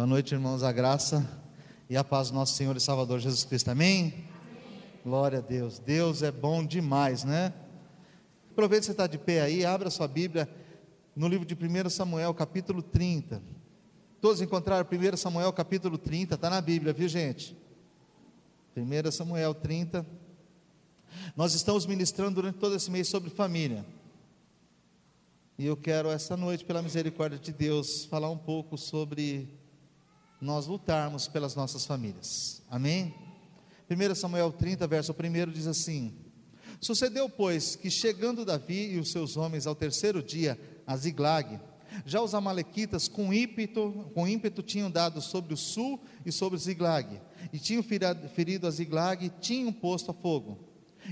Boa noite, irmãos, a graça e a paz do nosso Senhor e Salvador Jesus Cristo. Amém? Amém. Glória a Deus. Deus é bom demais, né? Aproveite que você está de pé aí, abra sua Bíblia no livro de 1 Samuel, capítulo 30. Todos encontraram 1 Samuel, capítulo 30, está na Bíblia, viu gente? 1 Samuel 30. Nós estamos ministrando durante todo esse mês sobre família. E eu quero essa noite, pela misericórdia de Deus, falar um pouco sobre nós lutarmos pelas nossas famílias. Amém? 1 Samuel 30, verso 1 diz assim: Sucedeu, pois, que chegando Davi e os seus homens ao terceiro dia a Ziglag, já os amalequitas com ímpeto, com ímpeto tinham dado sobre o sul e sobre Ziglag, e tinham ferido a Ziglag e tinham posto a fogo.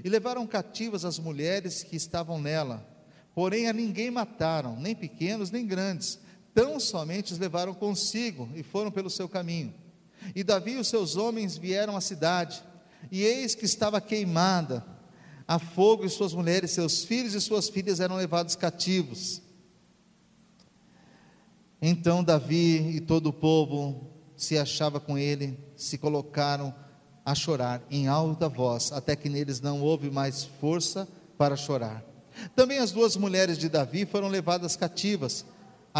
E levaram cativas as mulheres que estavam nela, porém a ninguém mataram, nem pequenos nem grandes, tão somente os levaram consigo e foram pelo seu caminho. E Davi e os seus homens vieram à cidade, e eis que estava queimada a fogo, e suas mulheres, seus filhos e suas filhas eram levados cativos. Então Davi e todo o povo se achava com ele, se colocaram a chorar em alta voz, até que neles não houve mais força para chorar. Também as duas mulheres de Davi foram levadas cativas,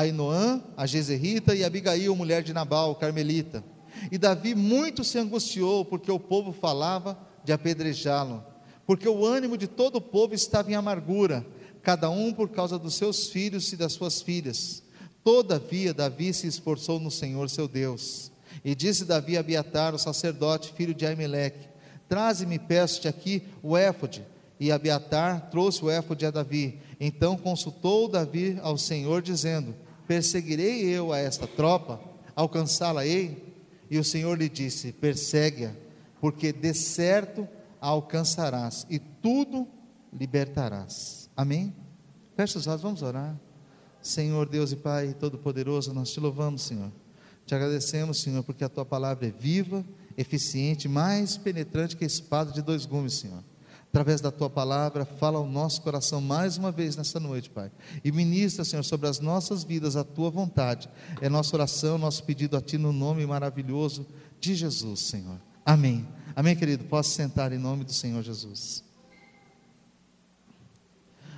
Ainoã, a Jezerita, e Abigail, mulher de Nabal, carmelita. E Davi muito se angustiou, porque o povo falava de apedrejá-lo, porque o ânimo de todo o povo estava em amargura, cada um por causa dos seus filhos e das suas filhas. Todavia, Davi se esforçou no Senhor seu Deus. E disse Davi a Abiatar, o sacerdote, filho de Aimeleque: Traze-me, peço-te aqui, o éfode. E Abiatar trouxe o éfode a Davi. Então consultou Davi ao Senhor, dizendo: Perseguirei eu a esta tropa, alcançá-la-ei? E o Senhor lhe disse: Persegue-a, porque de certo a alcançarás e tudo libertarás. Amém? Feche os olhos, vamos orar. Senhor Deus e Pai Todo-Poderoso, nós te louvamos, Senhor. Te agradecemos, Senhor, porque a tua palavra é viva, eficiente, mais penetrante que a espada de dois gumes, Senhor através da tua palavra, fala ao nosso coração mais uma vez nessa noite, Pai. E ministra, Senhor, sobre as nossas vidas a tua vontade. É nossa oração, nosso pedido a ti no nome maravilhoso de Jesus, Senhor. Amém. Amém, querido. Posso sentar em nome do Senhor Jesus.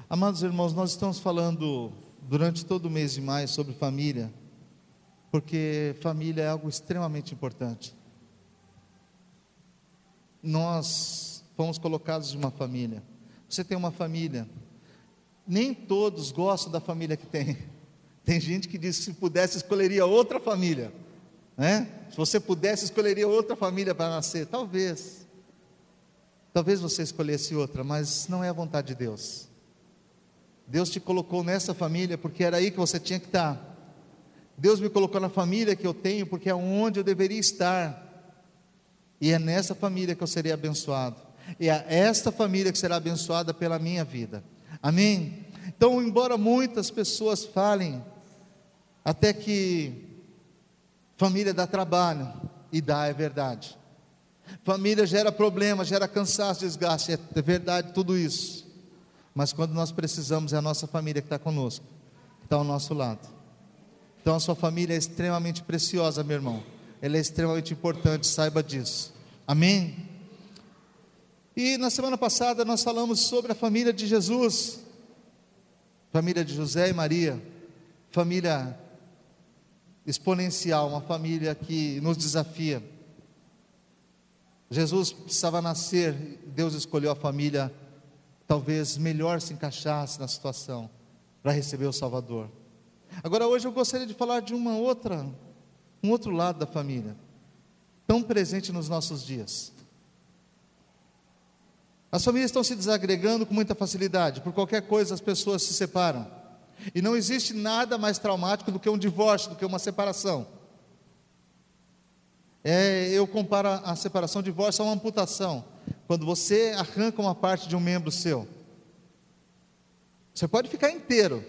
Amados irmãos, nós estamos falando durante todo o mês de maio sobre família, porque família é algo extremamente importante. Nós fomos colocados em uma família. Você tem uma família. Nem todos gostam da família que tem. Tem gente que diz que se pudesse escolheria outra família, né? Se você pudesse escolheria outra família para nascer, talvez. Talvez você escolhesse outra, mas não é a vontade de Deus. Deus te colocou nessa família porque era aí que você tinha que estar. Deus me colocou na família que eu tenho porque é onde eu deveria estar. E é nessa família que eu seria abençoado e é esta família que será abençoada pela minha vida. Amém? Então, embora muitas pessoas falem, até que família dá trabalho, e dá, é verdade. Família gera problema, gera cansaço, desgaste, é verdade tudo isso. Mas quando nós precisamos, é a nossa família que está conosco, que está ao nosso lado. Então a sua família é extremamente preciosa, meu irmão. Ela é extremamente importante, saiba disso. Amém? E na semana passada nós falamos sobre a família de Jesus, família de José e Maria, família exponencial, uma família que nos desafia. Jesus precisava nascer, Deus escolheu a família talvez melhor se encaixasse na situação para receber o Salvador. Agora hoje eu gostaria de falar de uma outra, um outro lado da família, tão presente nos nossos dias. As famílias estão se desagregando com muita facilidade, por qualquer coisa as pessoas se separam. E não existe nada mais traumático do que um divórcio, do que uma separação. É, eu comparo a separação, divórcio a uma amputação. Quando você arranca uma parte de um membro seu, você pode ficar inteiro,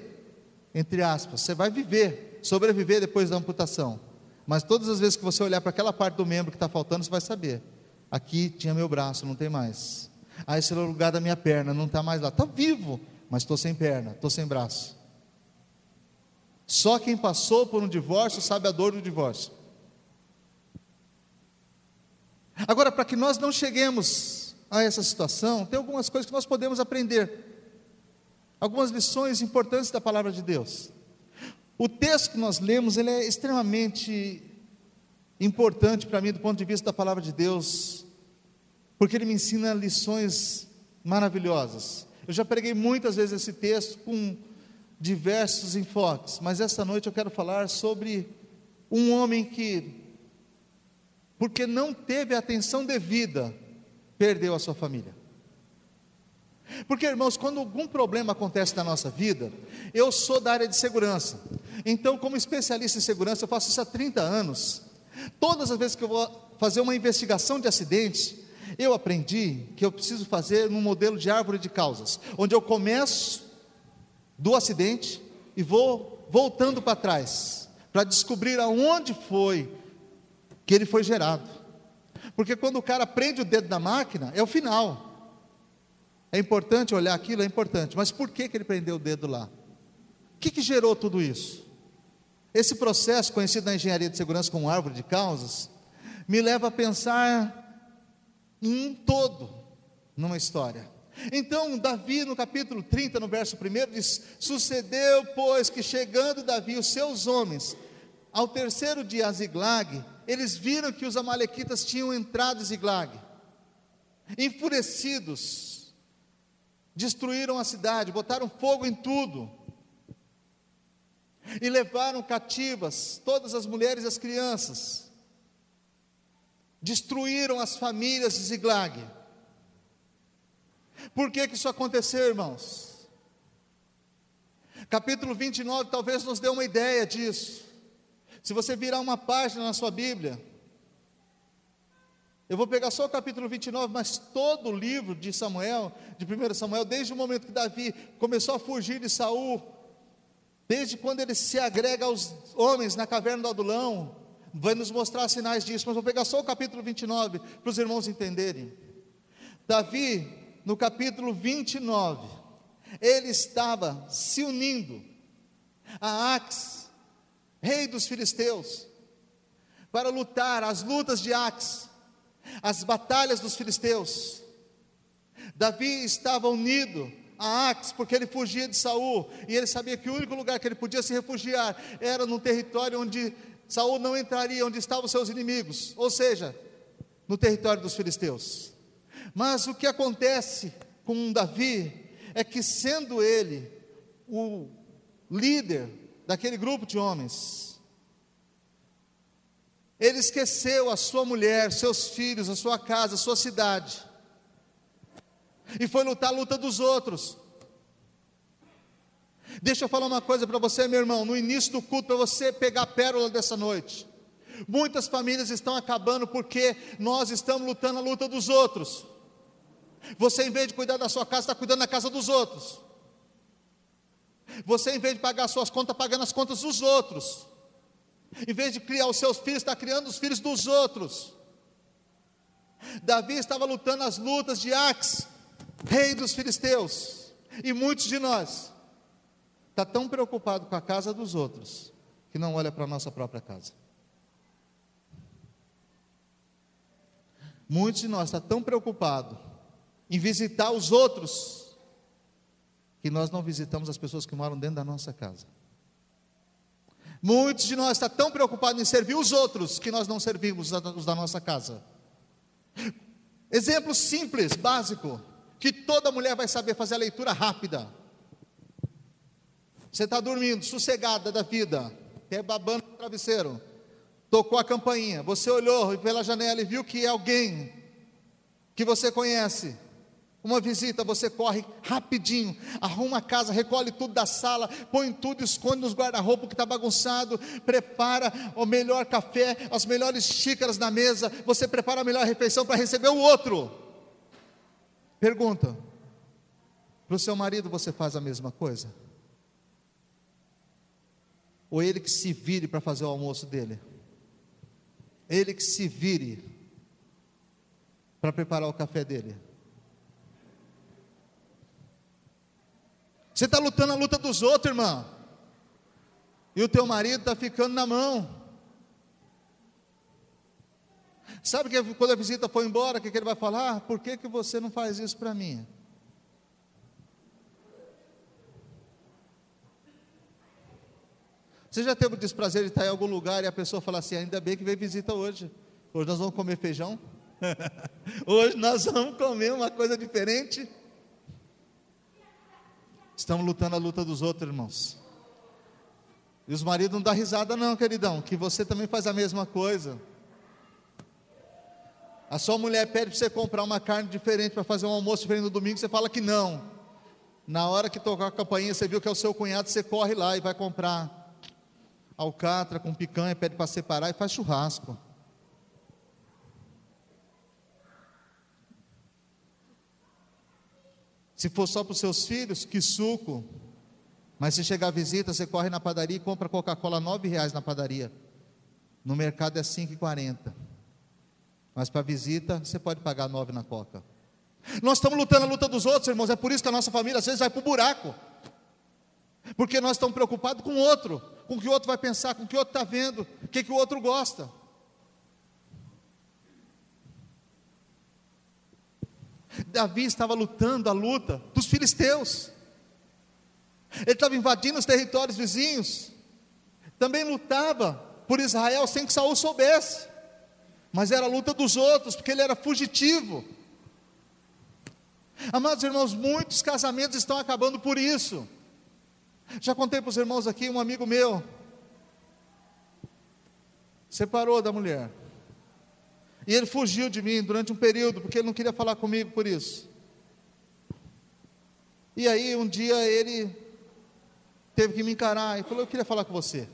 entre aspas, você vai viver, sobreviver depois da amputação. Mas todas as vezes que você olhar para aquela parte do membro que está faltando, você vai saber: aqui tinha meu braço, não tem mais. Ah, esse o lugar da minha perna, não está mais lá. Está vivo, mas estou sem perna, estou sem braço. Só quem passou por um divórcio sabe a dor do divórcio. Agora, para que nós não cheguemos a essa situação, tem algumas coisas que nós podemos aprender. Algumas lições importantes da palavra de Deus. O texto que nós lemos, ele é extremamente importante para mim do ponto de vista da palavra de Deus, porque ele me ensina lições maravilhosas. Eu já preguei muitas vezes esse texto com diversos enfoques, mas esta noite eu quero falar sobre um homem que, porque não teve a atenção devida, perdeu a sua família. Porque, irmãos, quando algum problema acontece na nossa vida, eu sou da área de segurança. Então, como especialista em segurança, eu faço isso há 30 anos. Todas as vezes que eu vou fazer uma investigação de acidentes, eu aprendi que eu preciso fazer num modelo de árvore de causas, onde eu começo do acidente e vou voltando para trás, para descobrir aonde foi que ele foi gerado. Porque quando o cara prende o dedo na máquina, é o final. É importante olhar aquilo, é importante, mas por que, que ele prendeu o dedo lá? O que, que gerou tudo isso? Esse processo, conhecido na engenharia de segurança como árvore de causas, me leva a pensar um todo numa história. Então, Davi, no capítulo 30, no verso 1, diz: Sucedeu, pois, que chegando Davi, os seus homens, ao terceiro dia a Ziglag, eles viram que os Amalequitas tinham entrado em Ziglag. Enfurecidos, destruíram a cidade, botaram fogo em tudo, e levaram cativas todas as mulheres e as crianças, destruíram as famílias de Ziglag. Por que, que isso aconteceu, irmãos? Capítulo 29 talvez nos dê uma ideia disso. Se você virar uma página na sua Bíblia, eu vou pegar só o capítulo 29, mas todo o livro de Samuel, de 1 Samuel, desde o momento que Davi começou a fugir de Saul, desde quando ele se agrega aos homens na caverna do Adulão, vai nos mostrar sinais disso, mas vou pegar só o capítulo 29 para os irmãos entenderem. Davi, no capítulo 29, ele estava se unindo a Ax, rei dos filisteus, para lutar as lutas de Ax, as batalhas dos filisteus. Davi estava unido a Ax, porque ele fugia de Saul, e ele sabia que o único lugar que ele podia se refugiar era num território onde Saul não entraria, onde estavam seus inimigos, ou seja, no território dos filisteus. Mas o que acontece com Davi é que, sendo ele o líder daquele grupo de homens, ele esqueceu a sua mulher, seus filhos, a sua casa, a sua cidade e foi lutar a luta dos outros. Deixa eu falar uma coisa para você, meu irmão, no início do culto, para você pegar a pérola dessa noite. Muitas famílias estão acabando porque nós estamos lutando a luta dos outros. Você, em vez de cuidar da sua casa, está cuidando da casa dos outros. Você, em vez de pagar suas contas, está pagando as contas dos outros. Em vez de criar os seus filhos, está criando os filhos dos outros. Davi estava lutando as lutas de Axe, rei dos filisteus. E muitos de nós está tão preocupado com a casa dos outros que não olha para a nossa própria casa. Muitos de nós está tão preocupado em visitar os outros que nós não visitamos as pessoas que moram dentro da nossa casa. Muitos de nós está tão preocupados em servir os outros que nós não servimos os da nossa casa. Exemplo simples, básico que toda mulher vai saber fazer a leitura rápida. Você está dormindo, sossegada da vida, até babando no travesseiro. Tocou a campainha, você olhou pela janela e viu que é alguém que você conhece. Uma visita, você corre rapidinho, arruma a casa, recolhe tudo da sala, põe tudo, esconde nos guarda-roupa que está bagunçado, prepara o melhor café, as melhores xícaras na mesa, você prepara a melhor refeição para receber o outro. Pergunta: para o seu marido você faz a mesma coisa? Ou ele que se vire para fazer o almoço dele? Ele que se vire para preparar o café dele? Você está lutando a luta dos outros, irmão. E o teu marido está ficando na mão. Sabe que quando a visita foi embora, o que, que ele vai falar? Ah, por que, que você não faz isso para mim? Você já teve o desprazer de estar em algum lugar e a pessoa falar assim: ainda bem que veio visita hoje. Hoje nós vamos comer feijão? hoje nós vamos comer uma coisa diferente? Estamos lutando a luta dos outros, irmãos. E os maridos não dão risada, não, queridão, que você também faz a mesma coisa. A sua mulher pede para você comprar uma carne diferente para fazer um almoço diferente no domingo, você fala que não. Na hora que tocar a campainha, você viu que é o seu cunhado, você corre lá e vai comprar alcatra com picanha, pede para separar e faz churrasco. Se for só para os seus filhos, que suco. Mas se chegar a visita, você corre na padaria e compra Coca-Cola nove reais na padaria. No mercado é cinco e quarenta. Mas para visita, você pode pagar nove na Coca. Nós estamos lutando a luta dos outros, irmãos. É por isso que a nossa família às vezes vai para o buraco. Porque nós estamos preocupados com o outro, com o que o outro vai pensar, com o que o outro está vendo, o que, que o outro gosta. Davi estava lutando a luta dos filisteus. Ele estava invadindo os territórios vizinhos. Também lutava por Israel sem que Saul soubesse. Mas era a luta dos outros, porque ele era fugitivo. Amados irmãos, muitos casamentos estão acabando por isso. Já contei para os irmãos aqui, um amigo meu separou da mulher. E ele fugiu de mim durante um período, porque ele não queria falar comigo por isso. E aí um dia ele teve que me encarar e falou: Eu queria falar com você.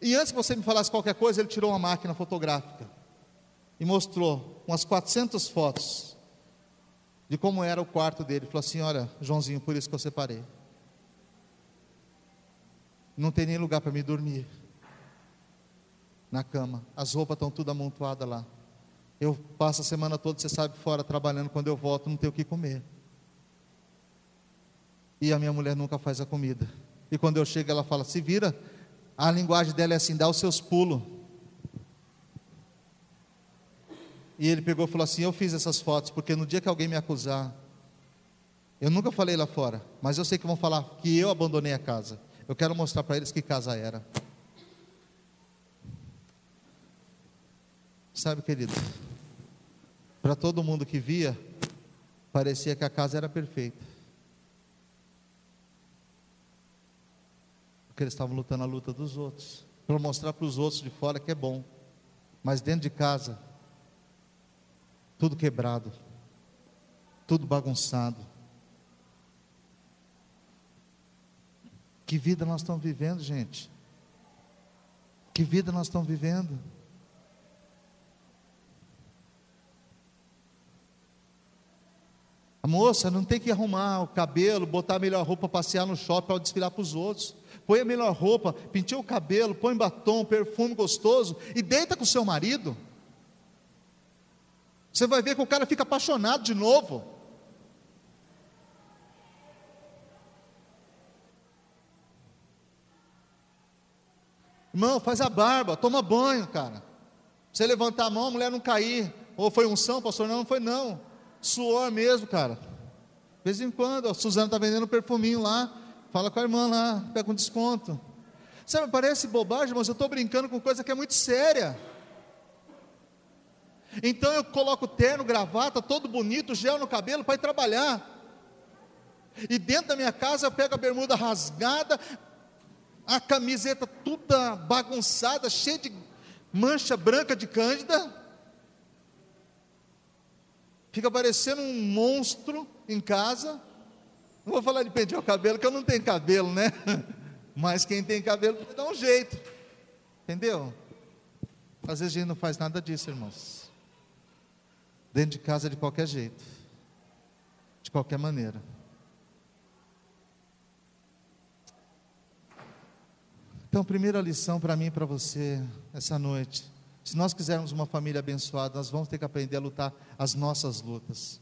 E antes que você me falasse qualquer coisa, ele tirou uma máquina fotográfica e mostrou umas 400 fotos de como era o quarto dele. Ele falou assim: Olha, Joãozinho, por isso que eu separei. Não tem nem lugar para me dormir na cama. As roupas estão tudo amontoadas lá. Eu passo a semana toda, você sabe, fora trabalhando. Quando eu volto, não tenho o que comer. E a minha mulher nunca faz a comida. E quando eu chego, ela fala: se vira. A linguagem dela é assim: dá os seus pulos. E ele pegou e falou assim: Eu fiz essas fotos porque no dia que alguém me acusar, eu nunca falei lá fora, mas eu sei que vão falar que eu abandonei a casa. Eu quero mostrar para eles que casa era. Sabe, querido, para todo mundo que via, parecia que a casa era perfeita. Porque eles estavam lutando a luta dos outros, para mostrar para os outros de fora que é bom, mas dentro de casa, tudo quebrado, tudo bagunçado. Que vida nós estamos vivendo, gente? Que vida nós estamos vivendo? A moça não tem que arrumar o cabelo, botar a melhor roupa, passear no shopping para desfilar para os outros. Põe a melhor roupa, penteia o cabelo, põe batom, perfume gostoso e deita com o seu marido. Você vai ver que o cara fica apaixonado de novo. Irmão, faz a barba, toma banho, cara. Você levantar a mão, a mulher não cair. Ou foi unção, pastor? Não, não foi não. Suor mesmo, cara. De vez em quando, a Suzana está vendendo perfuminho lá, fala com a irmã lá, pega um desconto. Sabe, parece bobagem, mas eu estou brincando com coisa que é muito séria. Então eu coloco terno, gravata, todo bonito, gel no cabelo para ir trabalhar. E dentro da minha casa eu pego a bermuda rasgada, a camiseta toda bagunçada, cheia de mancha branca de cândida fica parecendo um monstro em casa. Não vou falar de pentear o cabelo, que eu não tenho cabelo, né? Mas quem tem cabelo dá um jeito, entendeu? Às vezes a gente não faz nada disso, irmãos. Dentro de casa, de qualquer jeito, de qualquer maneira. Então, primeira lição para mim e para você essa noite se nós quisermos uma família abençoada, nós vamos ter que aprender a lutar as nossas lutas.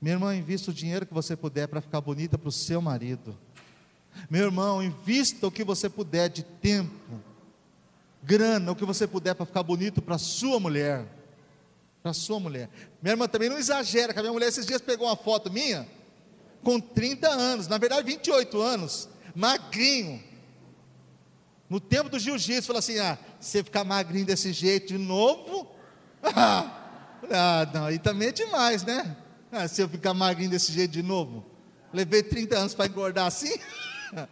Minha irmã, invista o dinheiro que você puder para ficar bonita para o seu marido. Meu irmão, invista o que você puder de tempo, grana, o que você puder para ficar bonito para sua mulher. Para sua mulher. Minha irmã também não exagera, que a minha mulher esses dias pegou uma foto minha com 30 anos, na verdade 28 anos, magrinho. No tempo do jiu-jitsu, falou assim: ah, você ficar magrinho desse jeito de novo? ah, não, aí também é demais, né? Ah, se eu ficar magrinho desse jeito de novo, levei 30 anos para engordar assim.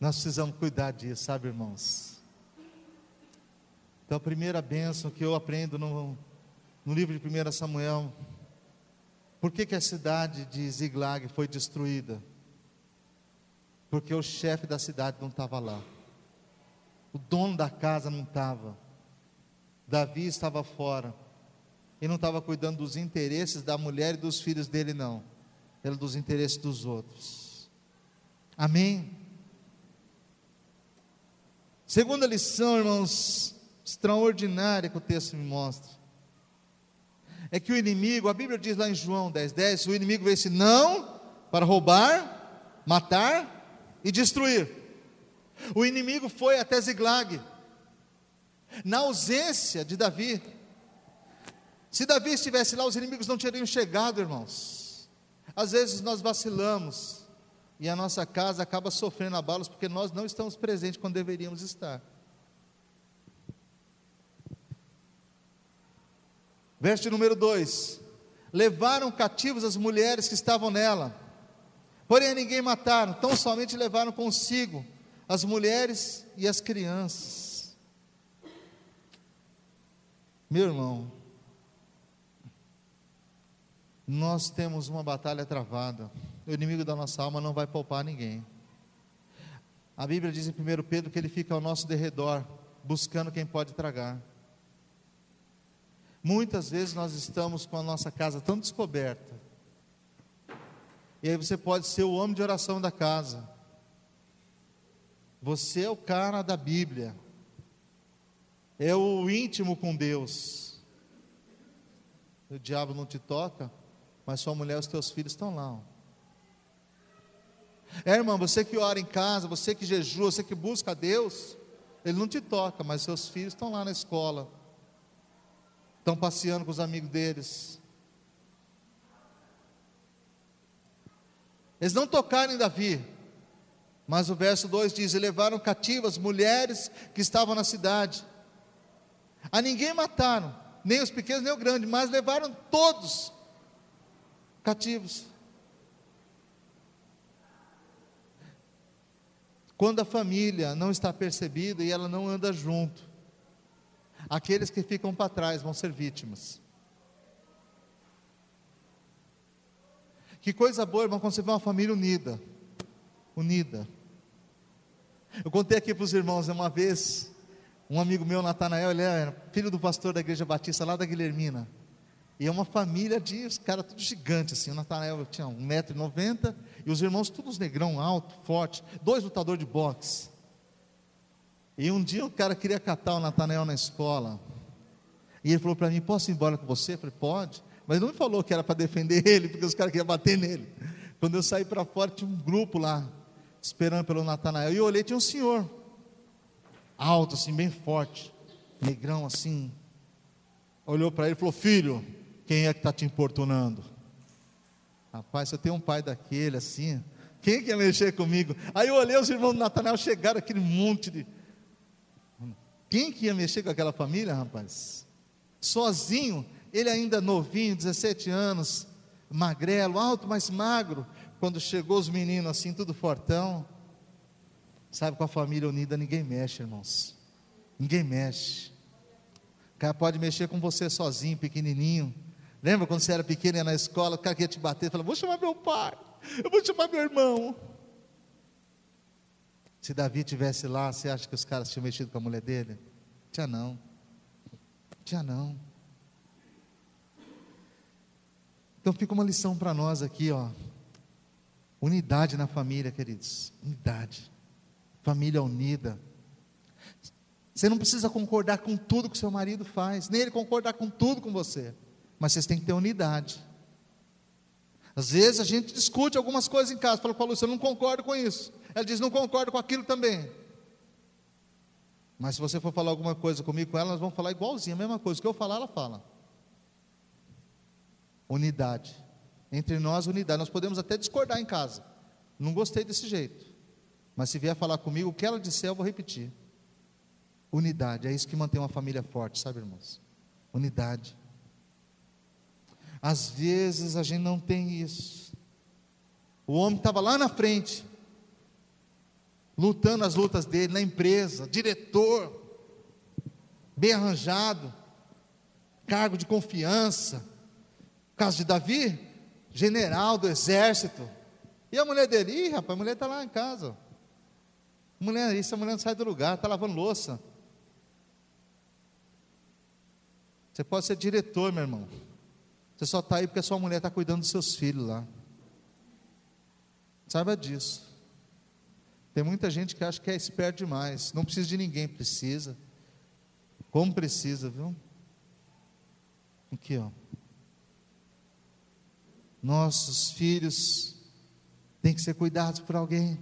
Nós precisamos cuidar disso, sabe, irmãos? Então, a primeira bênção que eu aprendo no, no livro de 1 Samuel, por que, que a cidade de Ziglag foi destruída? Porque o chefe da cidade não estava lá, o dono da casa não estava, Davi estava fora, e não estava cuidando dos interesses da mulher e dos filhos dele, não, era dos interesses dos outros. Amém? Segunda lição, irmãos, extraordinária que o texto me mostra, é que o inimigo, a Bíblia diz lá em João 10, 10, o inimigo veio se não para roubar, matar e destruir. O inimigo foi até Ziglag, na ausência de Davi. Se Davi estivesse lá, os inimigos não teriam chegado, irmãos. Às vezes nós vacilamos, e a nossa casa acaba sofrendo abalos porque nós não estamos presentes quando deveríamos estar. Verso número 2: Levaram cativos as mulheres que estavam nela, porém ninguém mataram, tão somente levaram consigo as mulheres e as crianças. Meu irmão, nós temos uma batalha travada o inimigo da nossa alma não vai poupar ninguém. A Bíblia diz em 1 Pedro que ele fica ao nosso derredor, buscando quem pode tragar. Muitas vezes nós estamos com a nossa casa tão descoberta. E aí você pode ser o homem de oração da casa. Você é o cara da Bíblia. É o íntimo com Deus. O diabo não te toca, mas sua mulher e os teus filhos estão lá. Ó. É, irmão, você que ora em casa, você que jejua, você que busca a Deus, Ele não te toca, mas seus filhos estão lá na escola, estão passeando com os amigos deles. Eles não tocaram em Davi, mas o verso 2 diz: e levaram cativas mulheres que estavam na cidade. A ninguém mataram, nem os pequenos nem os grandes, mas levaram todos cativos. Quando a família não está percebida e ela não anda junto, aqueles que ficam para trás vão ser vítimas. Que coisa boa, irmão, quando você vê uma família unida. Unida. Eu contei aqui para os irmãos uma vez, um amigo meu, Natanael, ele é filho do pastor da igreja batista lá da Guilhermina. E é uma família de, os caras tudo gigante assim. O Natanael tinha 1,90m e os irmãos todos negrão, alto, forte, dois lutadores de boxe. E um dia o cara queria catar o Natanael na escola. E ele falou para mim: Posso ir embora com você? Eu falei: Pode. Mas não me falou que era para defender ele, porque os caras queriam bater nele. Quando eu saí para fora, tinha um grupo lá, esperando pelo Natanael. E eu olhei, tinha um senhor, alto, assim, bem forte, negrão, assim. Olhou para ele e falou: Filho, quem é que está te importunando? Rapaz, se eu tenho um pai daquele assim, quem quer mexer comigo? Aí eu olhei, os irmãos do Natanael chegaram, aquele monte de. Quem que ia mexer com aquela família, rapaz? Sozinho, ele ainda novinho, 17 anos, magrelo, alto, mas magro. Quando chegou os meninos assim, tudo fortão. Sabe, com a família unida ninguém mexe, irmãos. Ninguém mexe. O cara pode mexer com você sozinho, pequenininho Lembra quando você era pequeno e na escola, o cara queria te bater, falava, vou chamar meu pai, eu vou chamar meu irmão. Se Davi tivesse lá, você acha que os caras tinham mexido com a mulher dele? Tinha não. Tinha não. Então fica uma lição para nós aqui, ó. Unidade na família, queridos. Unidade. Família unida. Você não precisa concordar com tudo que seu marido faz, nem ele concordar com tudo com você mas vocês têm que ter unidade. Às vezes a gente discute algumas coisas em casa, fala Lúcia, eu não concordo com isso. Ela diz, não concordo com aquilo também. Mas se você for falar alguma coisa comigo, com ela, nós vamos falar igualzinho, a mesma coisa. O que eu falar, ela fala. Unidade. Entre nós, unidade. Nós podemos até discordar em casa. Não gostei desse jeito. Mas se vier falar comigo, o que ela disser, eu vou repetir. Unidade. É isso que mantém uma família forte, sabe, irmãos? Unidade. Às vezes a gente não tem isso. O homem estava lá na frente, lutando as lutas dele na empresa, diretor, bem arranjado, cargo de confiança. Caso de Davi, general do exército. E a mulher dele, ih, rapaz, a mulher está lá em casa. Mulher, isso a mulher não sai do lugar, está lavando louça. Você pode ser diretor, meu irmão. Você só está aí porque a sua mulher está cuidando dos seus filhos lá. Saiba disso. Tem muita gente que acha que é esperto demais. Não precisa de ninguém, precisa. Como precisa, viu? Aqui, ó. Nossos filhos têm que ser cuidados por alguém.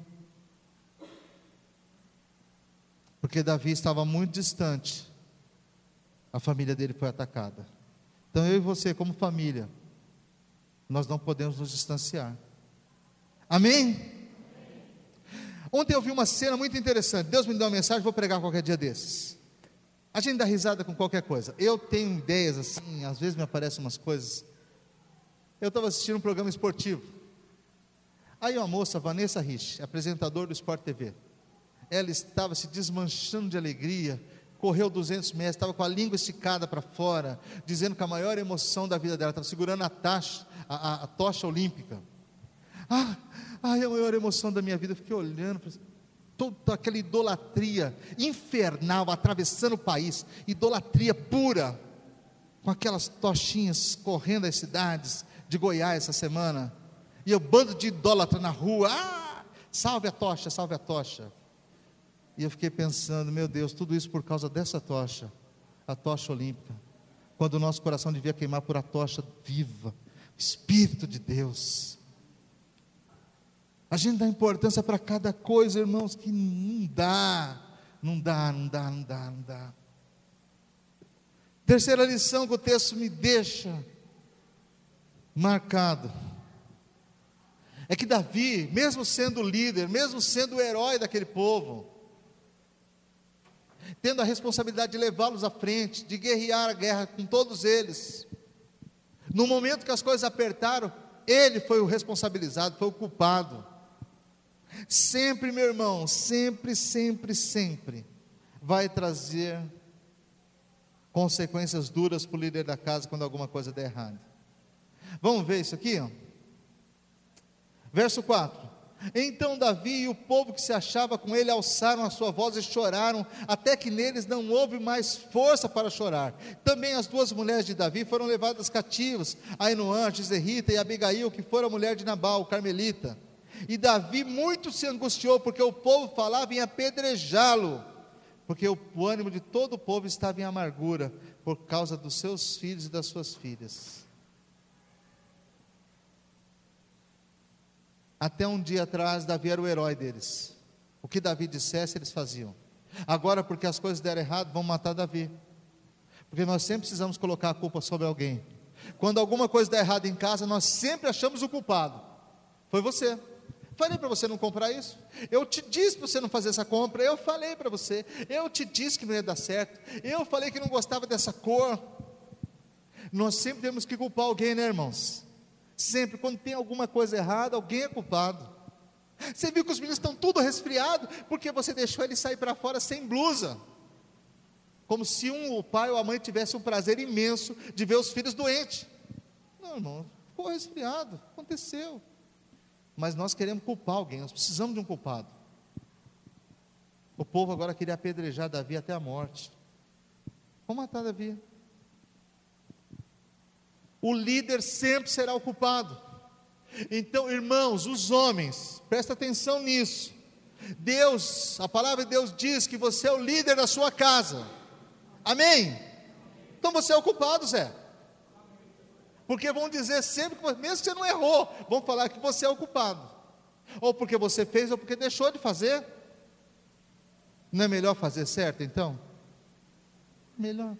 Porque Davi estava muito distante. A família dele foi atacada. Então eu e você, como família, nós não podemos nos distanciar. Amém? Ontem eu vi uma cena muito interessante. Deus me deu uma mensagem, vou pregar qualquer dia desses. A gente dá risada com qualquer coisa. Eu tenho ideias assim, às vezes me aparecem umas coisas. Eu estava assistindo um programa esportivo. Aí uma moça, Vanessa Rich, apresentadora do Sport TV, ela estava se desmanchando de alegria, correu 200 metros, estava com a língua esticada para fora, dizendo que a maior emoção da vida dela estava segurando a, taxa, a, a, a tocha olímpica. Ah, ai, a maior emoção da minha vida. Eu fiquei olhando, toda aquela idolatria infernal atravessando o país, idolatria pura, com aquelas tochinhas correndo as cidades de Goiás essa semana, e o bando de idólatra na rua, ah, salve a tocha, salve a tocha. E eu fiquei pensando, meu Deus, tudo isso por causa dessa tocha, a tocha olímpica. Quando o nosso coração devia queimar por a tocha viva, o Espírito de Deus. A gente dá importância para cada coisa, irmãos, que não dá, não dá, não dá, não dá, não dá. Terceira lição que o texto me deixa marcado é que Davi, mesmo sendo líder, mesmo sendo o herói daquele povo, tendo a responsabilidade de levá-los à frente, de guerrear a guerra com todos eles. No momento que as coisas apertaram, ele foi o responsabilizado, foi o culpado. Sempre, meu irmão, sempre, sempre, sempre vai trazer consequências duras para o líder da casa quando alguma coisa der errado. Vamos ver isso aqui? Ó. Verso 4. Então Davi e o povo que se achava com ele alçaram a sua voz e choraram, até que neles não houve mais força para chorar. Também as duas mulheres de Davi foram levadas cativas, Ainoã, Gizerrita e Abigail, que foram a mulher de Nabal, carmelita. E Davi muito se angustiou, porque o povo falava em apedrejá-lo, porque o ânimo de todo o povo estava em amargura, por causa dos seus filhos e das suas filhas. Até um dia atrás, Davi era o herói deles. O que Davi dissesse, eles faziam. Agora, porque as coisas deram errado, vão matar Davi. Porque nós sempre precisamos colocar a culpa sobre alguém. Quando alguma coisa dá errado em casa, nós sempre achamos o culpado. Foi você. Falei para você não comprar isso. Eu te disse para você não fazer essa compra. Eu falei para você. Eu te disse que não ia dar certo. Eu falei que não gostava dessa cor. Nós sempre temos que culpar alguém, né, irmãos? Sempre, quando tem alguma coisa errada, alguém é culpado. Você viu que os meninos estão tudo resfriados porque você deixou eles sair para fora sem blusa. Como se um, o pai ou a mãe tivesse um prazer imenso de ver os filhos doentes. Não, irmão, ficou resfriado, aconteceu. Mas nós queremos culpar alguém, nós precisamos de um culpado. O povo agora queria apedrejar Davi até a morte. Vamos matar Davi o líder sempre será o culpado. Então, irmãos, os homens, presta atenção nisso. Deus, a palavra de Deus diz que você é o líder da sua casa. Amém? Então você é o culpado, Zé. Porque vão dizer sempre, mesmo que você não errou, vão falar que você é o culpado. Ou porque você fez, ou porque deixou de fazer. Não é melhor fazer certo então? Melhor.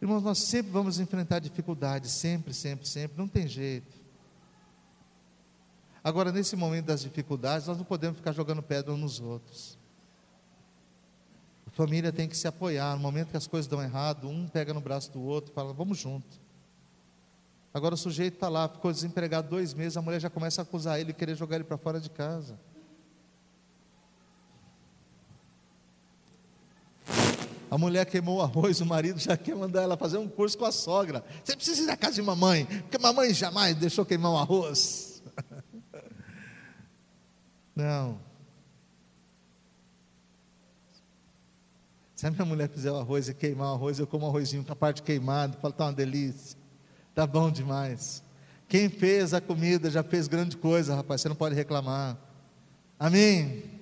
Irmãos, nós sempre vamos enfrentar dificuldades, sempre, sempre, sempre, não tem jeito. Agora, nesse momento das dificuldades, nós não podemos ficar jogando pedra uns nos outros. A família tem que se apoiar. No momento que as coisas dão errado, um pega no braço do outro e fala: vamos junto. Agora o sujeito está lá, ficou desempregado dois meses, a mulher já começa a acusar ele e querer jogar ele para fora de casa. A mulher queimou o arroz, o marido já quer mandar ela fazer um curso com a sogra. Você precisa ir na casa de mamãe, porque mamãe jamais deixou queimar o arroz. Não. Se a minha mulher fizer o arroz e queimar o arroz, eu como arrozinho com a parte queimada, falo, tá uma delícia. Tá bom demais. Quem fez a comida já fez grande coisa, rapaz, você não pode reclamar. Amém?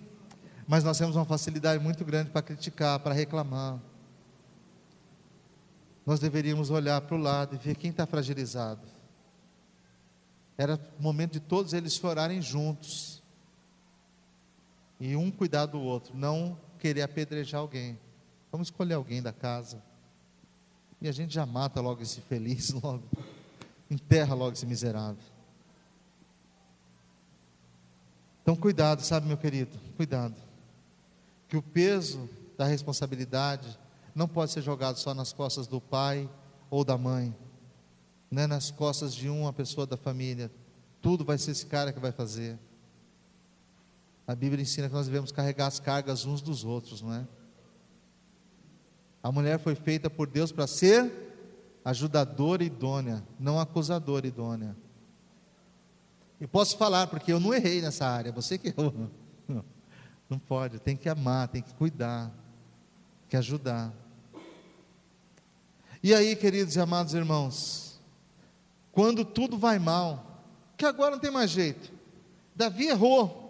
Mas nós temos uma facilidade muito grande para criticar, para reclamar. Nós deveríamos olhar para o lado e ver quem está fragilizado. Era o momento de todos eles chorarem juntos. E um cuidar do outro, não querer apedrejar alguém. Vamos escolher alguém da casa. E a gente já mata logo esse feliz, logo. Enterra logo esse miserável. Então, cuidado, sabe, meu querido? Cuidado. Que o peso da responsabilidade não pode ser jogado só nas costas do pai ou da mãe, não é nas costas de uma pessoa da família. Tudo vai ser esse cara que vai fazer. A Bíblia ensina que nós devemos carregar as cargas uns dos outros, não é? A mulher foi feita por Deus para ser ajudadora idônea, não acusadora idônea. E posso falar, porque eu não errei nessa área, você que errou. Não pode, tem que amar, tem que cuidar, tem que ajudar. E aí, queridos e amados irmãos, quando tudo vai mal, que agora não tem mais jeito, Davi errou,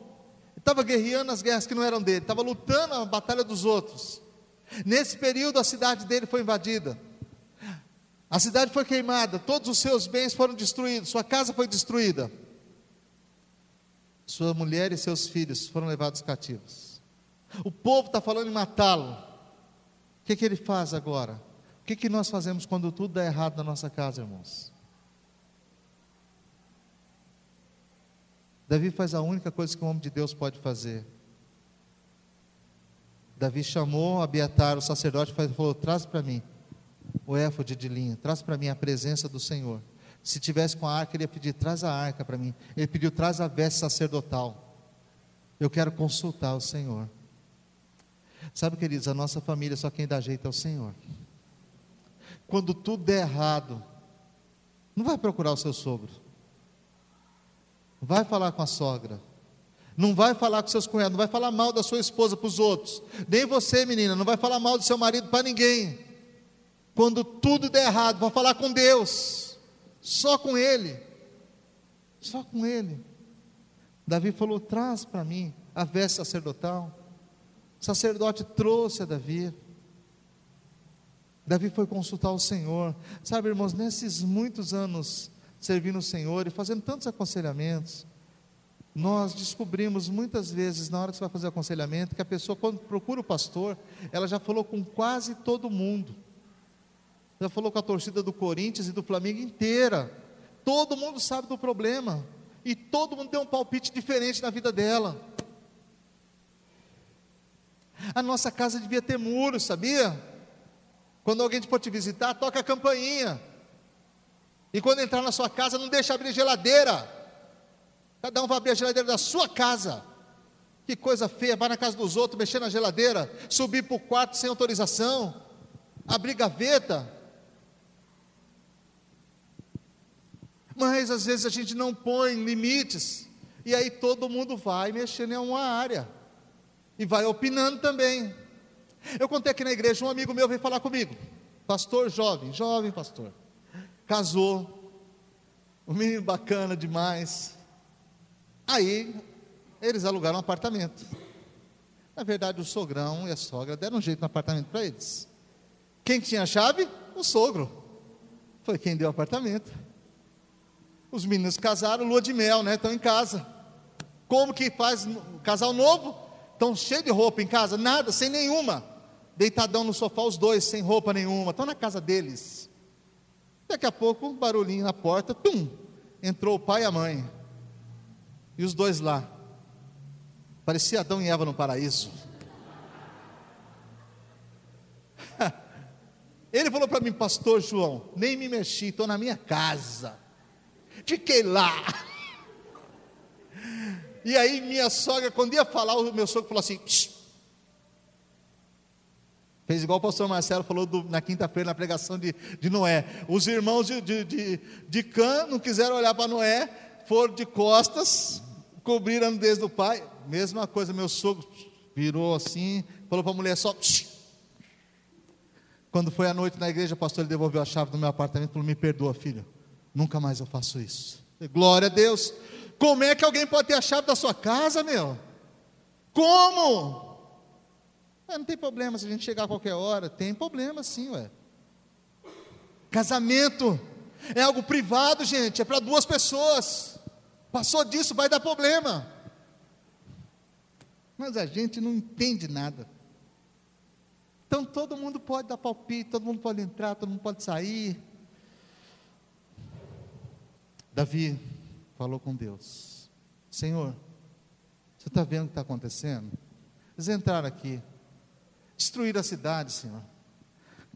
estava guerreando as guerras que não eram dele, estava lutando a batalha dos outros. Nesse período, a cidade dele foi invadida. A cidade foi queimada, todos os seus bens foram destruídos, sua casa foi destruída. Sua mulher e seus filhos foram levados cativos. O povo está falando em matá-lo. O que, que ele faz agora? O que, que nós fazemos quando tudo dá errado na nossa casa, irmãos? Davi faz a única coisa que um homem de Deus pode fazer Davi chamou Abiatar, o sacerdote, e falou: Traz para mim o éfode de linha, traz para mim a presença do Senhor. Se tivesse com a arca, ele ia pedir: Traz a arca para mim. Ele pediu: Traz a veste sacerdotal. Eu quero consultar o Senhor. Sabe, queridos, a nossa família só quem dá jeito é o Senhor. Quando tudo der errado, não vai procurar o seu sogro. Vai falar com a sogra. Não vai falar com seus cunhados, não vai falar mal da sua esposa para os outros. Nem você, menina, não vai falar mal do seu marido para ninguém. Quando tudo der errado, vai falar com Deus. Só com Ele. Só com Ele. Davi falou: traz para mim a veste sacerdotal. O sacerdote trouxe a Davi. Davi foi consultar o Senhor. Sabe, irmãos, nesses muitos anos servindo o Senhor e fazendo tantos aconselhamentos, nós descobrimos muitas vezes, na hora que você vai fazer aconselhamento, que a pessoa, quando procura o pastor, ela já falou com quase todo mundo. Já falou com a torcida do Corinthians e do Flamengo inteira. Todo mundo sabe do problema. E todo mundo tem um palpite diferente na vida dela. A nossa casa devia ter muros, sabia? Quando alguém for te visitar, toca a campainha. E quando entrar na sua casa, não deixa abrir geladeira. Cada um vai abrir a geladeira da sua casa. Que coisa feia, vai na casa dos outros, mexer na geladeira, subir para o quarto sem autorização, abrir gaveta. Mas às vezes a gente não põe limites, e aí todo mundo vai mexendo em uma área, e vai opinando também. Eu contei aqui na igreja, um amigo meu veio falar comigo, pastor jovem, jovem pastor, casou, um menino bacana demais, Aí eles alugaram um apartamento. Na verdade, o sogrão e a sogra deram um jeito no apartamento para eles. Quem tinha a chave? O sogro. Foi quem deu o apartamento. Os meninos casaram, lua de mel, né? Estão em casa. Como que faz casal novo? estão cheios de roupa em casa, nada, sem nenhuma. Deitadão no sofá, os dois, sem roupa nenhuma, estão na casa deles. Daqui a pouco, um barulhinho na porta, tum, entrou o pai e a mãe. E os dois lá. Parecia Adão e Eva no paraíso. Ele falou para mim, pastor João, nem me mexi, estou na minha casa. Fiquei lá. E aí minha sogra, quando ia falar, o meu sogro falou assim! Fez igual o pastor Marcelo falou do, na quinta-feira na pregação de, de Noé. Os irmãos de, de, de, de Cã não quiseram olhar para Noé, foram de costas, cobriram a nudez do pai. Mesma coisa, meu sogro virou assim, falou para a mulher só. Quando foi à noite na igreja, o pastor ele devolveu a chave do meu apartamento e falou: Me perdoa, filho, nunca mais eu faço isso. Glória a Deus. Como é que alguém pode ter a chave da sua casa, meu? Como? É, não tem problema se a gente chegar a qualquer hora. Tem problema sim, ué. Casamento é algo privado, gente, é para duas pessoas. Passou disso, vai dar problema. Mas a gente não entende nada. Então todo mundo pode dar palpite, todo mundo pode entrar, todo mundo pode sair. Davi falou com Deus: Senhor, você está vendo o que está acontecendo? Eles entraram aqui, Destruíram a cidade, Senhor.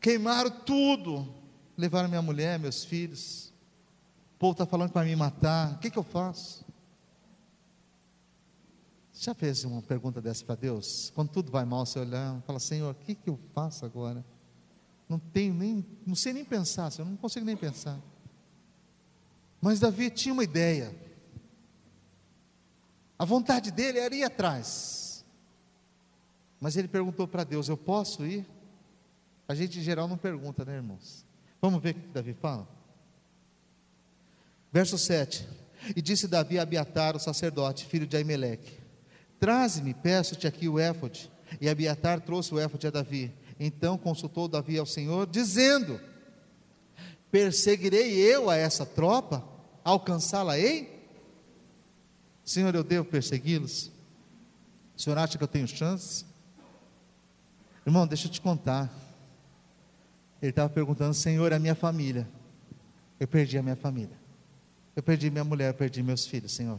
Queimaram tudo. Levaram minha mulher, meus filhos. O povo está falando para me matar. O que, que eu faço? Já fez uma pergunta dessa para Deus? Quando tudo vai mal, você olhar, fala, Senhor, o que, que eu faço agora? Não tenho nem, não sei nem pensar, Senhor, não consigo nem pensar. Mas Davi tinha uma ideia. A vontade dele era ir atrás. Mas ele perguntou para Deus: Eu posso ir? A gente em geral não pergunta, né, irmãos? Vamos ver o que Davi fala? Verso 7: E disse Davi a Abiatar, o sacerdote, filho de Aimeleque: Traze-me, peço-te aqui o éfode. E Abiatar trouxe o éfode a Davi. Então consultou Davi ao Senhor, dizendo: Perseguirei eu a essa tropa? Alcançá-la-ei? Senhor, eu devo persegui-los? O senhor acha que eu tenho chance? Irmão, deixa eu te contar. Ele estava perguntando, Senhor, a minha família. Eu perdi a minha família. Eu perdi minha mulher, eu perdi meus filhos, Senhor.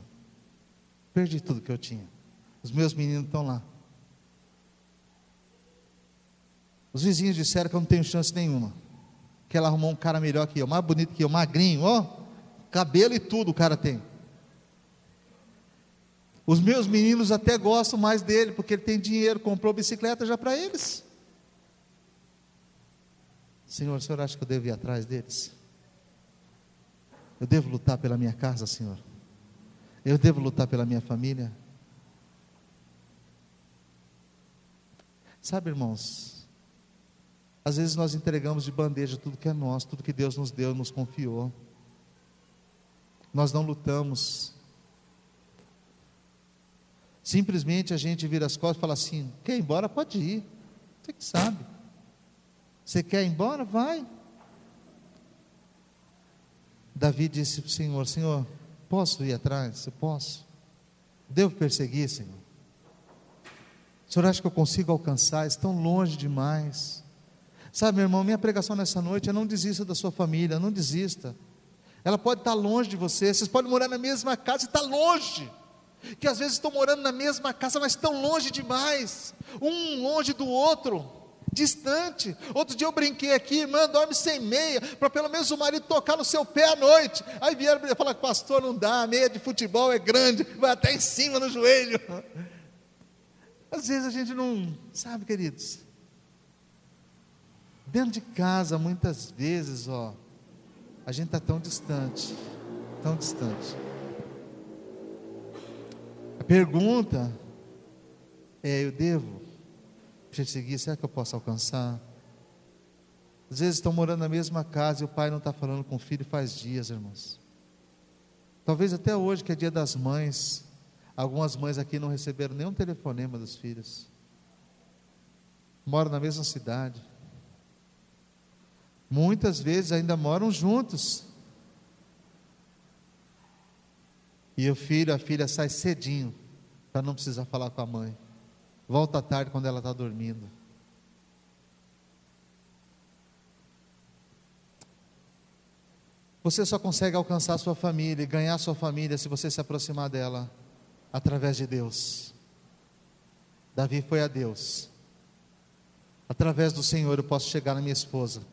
Perdi tudo que eu tinha. Os meus meninos estão lá. Os vizinhos disseram que eu não tenho chance nenhuma. Que ela arrumou um cara melhor que eu, mais bonito que eu, magrinho, ó. Cabelo e tudo o cara tem. Os meus meninos até gostam mais dele, porque ele tem dinheiro, comprou bicicleta já para eles. Senhor, o senhor acha que eu devo ir atrás deles? Eu devo lutar pela minha casa, Senhor? Eu devo lutar pela minha família? Sabe, irmãos, às vezes nós entregamos de bandeja tudo que é nosso, tudo que Deus nos deu, nos confiou. Nós não lutamos Simplesmente a gente vira as costas e fala assim: quer ir embora? Pode ir. Você que sabe. Você quer ir embora? Vai. Davi disse para o Senhor: Senhor, posso ir atrás? Eu posso. Devo perseguir, Senhor. O Senhor acha que eu consigo alcançar? Estão longe demais. Sabe, meu irmão, minha pregação nessa noite é não desista da sua família, não desista. Ela pode estar longe de você, vocês podem morar na mesma casa e está longe que às vezes estão morando na mesma casa, mas estão longe demais, um longe do outro, distante. Outro dia eu brinquei aqui, irmã, dorme sem meia, para pelo menos o marido tocar no seu pé à noite. Aí vieram falar, pastor, não dá, a meia de futebol é grande, vai até em cima no joelho. Às vezes a gente não, sabe, queridos, dentro de casa, muitas vezes, ó, a gente está tão distante, tão distante. A pergunta é: eu devo perseguir? Será que eu posso alcançar? Às vezes estão morando na mesma casa e o pai não está falando com o filho faz dias, irmãos. Talvez até hoje, que é dia das mães, algumas mães aqui não receberam nenhum telefonema dos filhos. Moram na mesma cidade. Muitas vezes ainda moram juntos. E o filho, a filha sai cedinho, para não precisar falar com a mãe. Volta à tarde quando ela está dormindo. Você só consegue alcançar sua família e ganhar sua família se você se aproximar dela através de Deus. Davi foi a Deus. Através do Senhor eu posso chegar na minha esposa.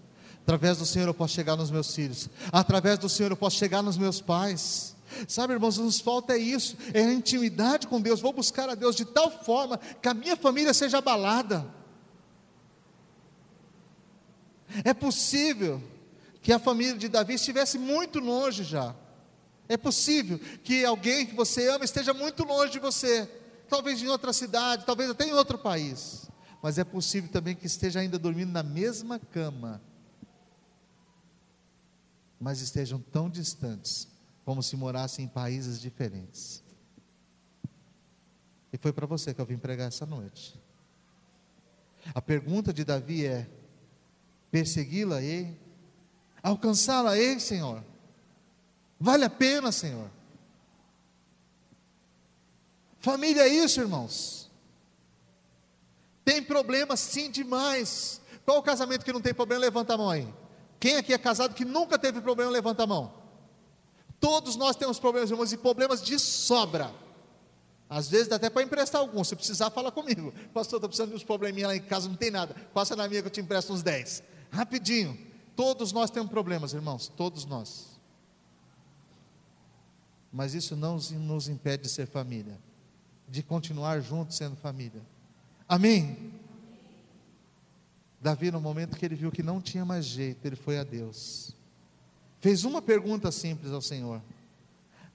Através do Senhor eu posso chegar nos meus filhos. Através do Senhor eu posso chegar nos meus pais. Sabe, irmãos, nos falta é isso, é a intimidade com Deus. Vou buscar a Deus de tal forma que a minha família seja abalada. É possível que a família de Davi estivesse muito longe já. É possível que alguém que você ama esteja muito longe de você, talvez em outra cidade, talvez até em outro país. Mas é possível também que esteja ainda dormindo na mesma cama, mas estejam tão distantes como se morassem em países diferentes. E foi para você que eu vim pregar essa noite. A pergunta de Davi é: persegui-la ei? Alcançá-la ei, Senhor? Vale a pena, Senhor? Família é isso, irmãos. Tem problema sim demais. Qual o casamento que não tem problema? Levanta a mão aí. Quem aqui é casado que nunca teve problema? Levanta a mão. Todos nós temos problemas, irmãos, e problemas de sobra. Às vezes dá até para emprestar alguns. Se precisar, fala comigo. Pastor, estou precisando de uns probleminha lá em casa, não tem nada. Passa na minha que eu te empresto uns 10. Rapidinho. Todos nós temos problemas, irmãos. Todos nós. Mas isso não nos impede de ser família. De continuar juntos sendo família. Amém? Davi, no momento que ele viu que não tinha mais jeito, ele foi a Deus fez uma pergunta simples ao Senhor.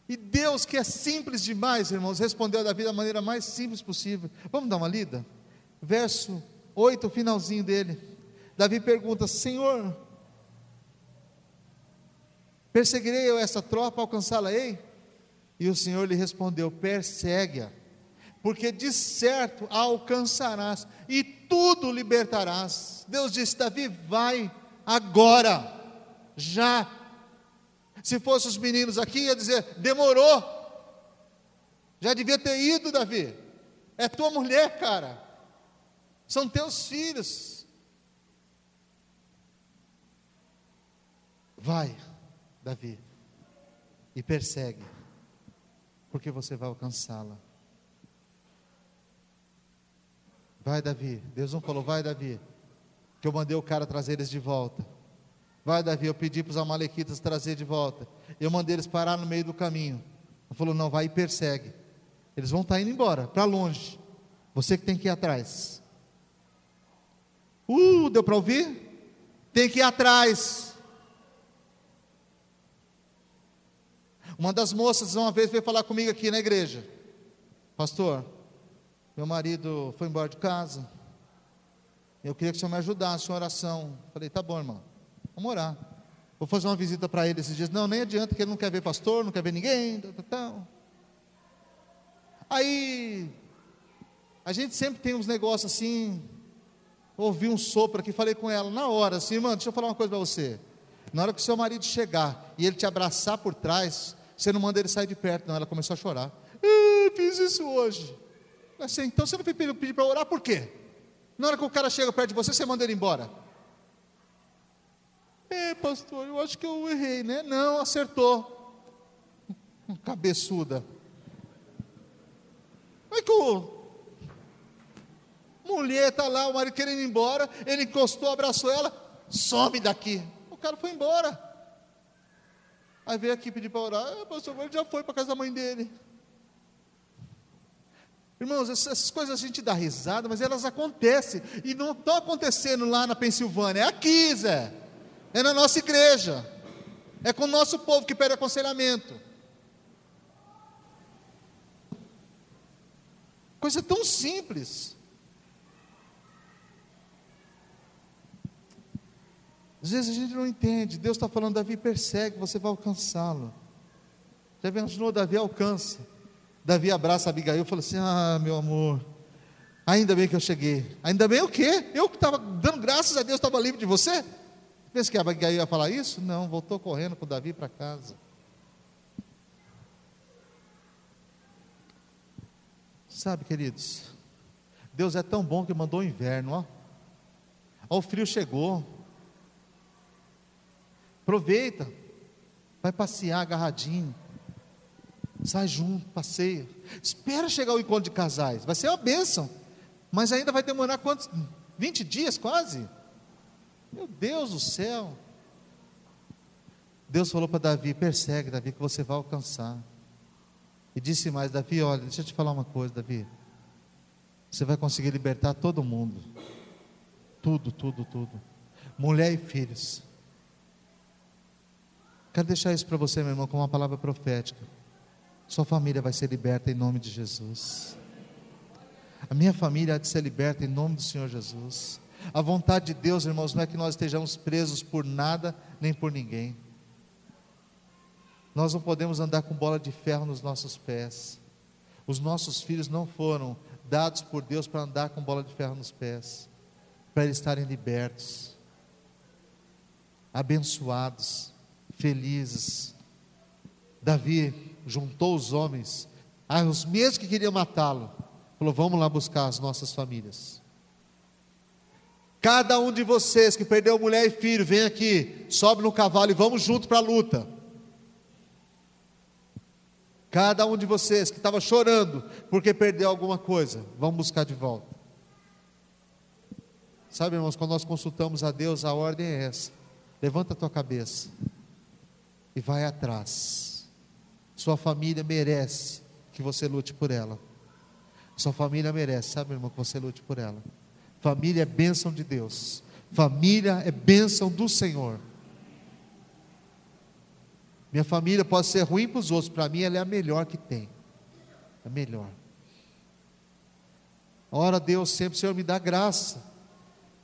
E Deus, que é simples demais, irmãos, respondeu a Davi da maneira mais simples possível. Vamos dar uma lida? Verso 8, o finalzinho dele. Davi pergunta: Senhor, perseguirei eu essa tropa, alcançá-la-ei? E o Senhor lhe respondeu: Persegue-a, porque de certo alcançarás e tudo libertarás. Deus disse: Davi, vai agora, já se fossem os meninos aqui, ia dizer: demorou. Já devia ter ido, Davi. É tua mulher, cara. São teus filhos. Vai, Davi, e persegue, porque você vai alcançá-la. Vai, Davi. Deus não falou, vai, Davi, que eu mandei o cara trazer eles de volta. Vai, Davi, eu pedi para os amalequitas trazer de volta. Eu mandei eles parar no meio do caminho. Ele falou: não, vai e persegue. Eles vão estar tá indo embora, para longe. Você que tem que ir atrás. Uh, deu para ouvir? Tem que ir atrás. Uma das moças uma vez veio falar comigo aqui na igreja. Pastor, meu marido foi embora de casa. Eu queria que o senhor me ajudasse em oração. Falei, tá bom, irmão. Vamos orar. Vou fazer uma visita para ele esses dias. Não, nem adianta que ele não quer ver pastor, não quer ver ninguém. Tal, tal. Aí, a gente sempre tem uns negócios assim. Ouvi um sopro aqui, falei com ela na hora, assim, irmã, deixa eu falar uma coisa para você. Na hora que o seu marido chegar e ele te abraçar por trás, você não manda ele sair de perto, não. Ela começou a chorar. Ah, fiz isso hoje. Assim, então você não pedir para orar por quê? Na hora que o cara chega perto de você, você manda ele embora. É, pastor, eu acho que eu errei, né? Não, acertou. Cabeçuda. Mas que o mulher está lá, o marido querendo ir embora, ele encostou, abraçou ela, some daqui. O cara foi embora. Aí veio aqui pedir para orar, ah, pastor, ele já foi para casa da mãe dele. Irmãos, essas coisas a gente dá risada, mas elas acontecem. E não estão acontecendo lá na Pensilvânia, é aqui, Zé é na nossa igreja, é com o nosso povo que pede aconselhamento. Coisa tão simples. Às vezes a gente não entende. Deus está falando, Davi, persegue, você vai alcançá-lo. Já imaginou, Davi alcança. Davi abraça Abigail e fala assim: Ah, meu amor, ainda bem que eu cheguei. Ainda bem o quê? Eu que estava dando graças a Deus, estava livre de você? Pensa que Abigail ia falar isso? Não, voltou correndo com Davi para casa. Sabe, queridos, Deus é tão bom que mandou o inverno, ó. Ó, o frio chegou. Aproveita. Vai passear agarradinho. Sai junto, passeia. Espera chegar o encontro de casais. Vai ser uma bênção. Mas ainda vai demorar quantos? 20 dias quase? Meu Deus do céu. Deus falou para Davi: persegue, Davi, que você vai alcançar. E disse mais: Davi, olha, deixa eu te falar uma coisa, Davi. Você vai conseguir libertar todo mundo. Tudo, tudo, tudo. Mulher e filhos. Quero deixar isso para você, meu irmão, com uma palavra profética. Sua família vai ser liberta em nome de Jesus. A minha família há de ser liberta em nome do Senhor Jesus. A vontade de Deus, irmãos, não é que nós estejamos presos por nada nem por ninguém. Nós não podemos andar com bola de ferro nos nossos pés. Os nossos filhos não foram dados por Deus para andar com bola de ferro nos pés, para eles estarem libertos, abençoados, felizes. Davi juntou os homens, ah, os mesmos que queriam matá-lo, falou: Vamos lá buscar as nossas famílias. Cada um de vocês que perdeu mulher e filho, vem aqui, sobe no cavalo e vamos junto para a luta. Cada um de vocês que estava chorando porque perdeu alguma coisa, vamos buscar de volta. Sabe, irmãos, quando nós consultamos a Deus, a ordem é essa: levanta a tua cabeça e vai atrás. Sua família merece que você lute por ela. Sua família merece, sabe, irmão, que você lute por ela. Família é bênção de Deus. Família é bênção do Senhor. Minha família pode ser ruim para os outros, para mim ela é a melhor que tem. A melhor. Ora, Deus, sempre, Senhor, me dá graça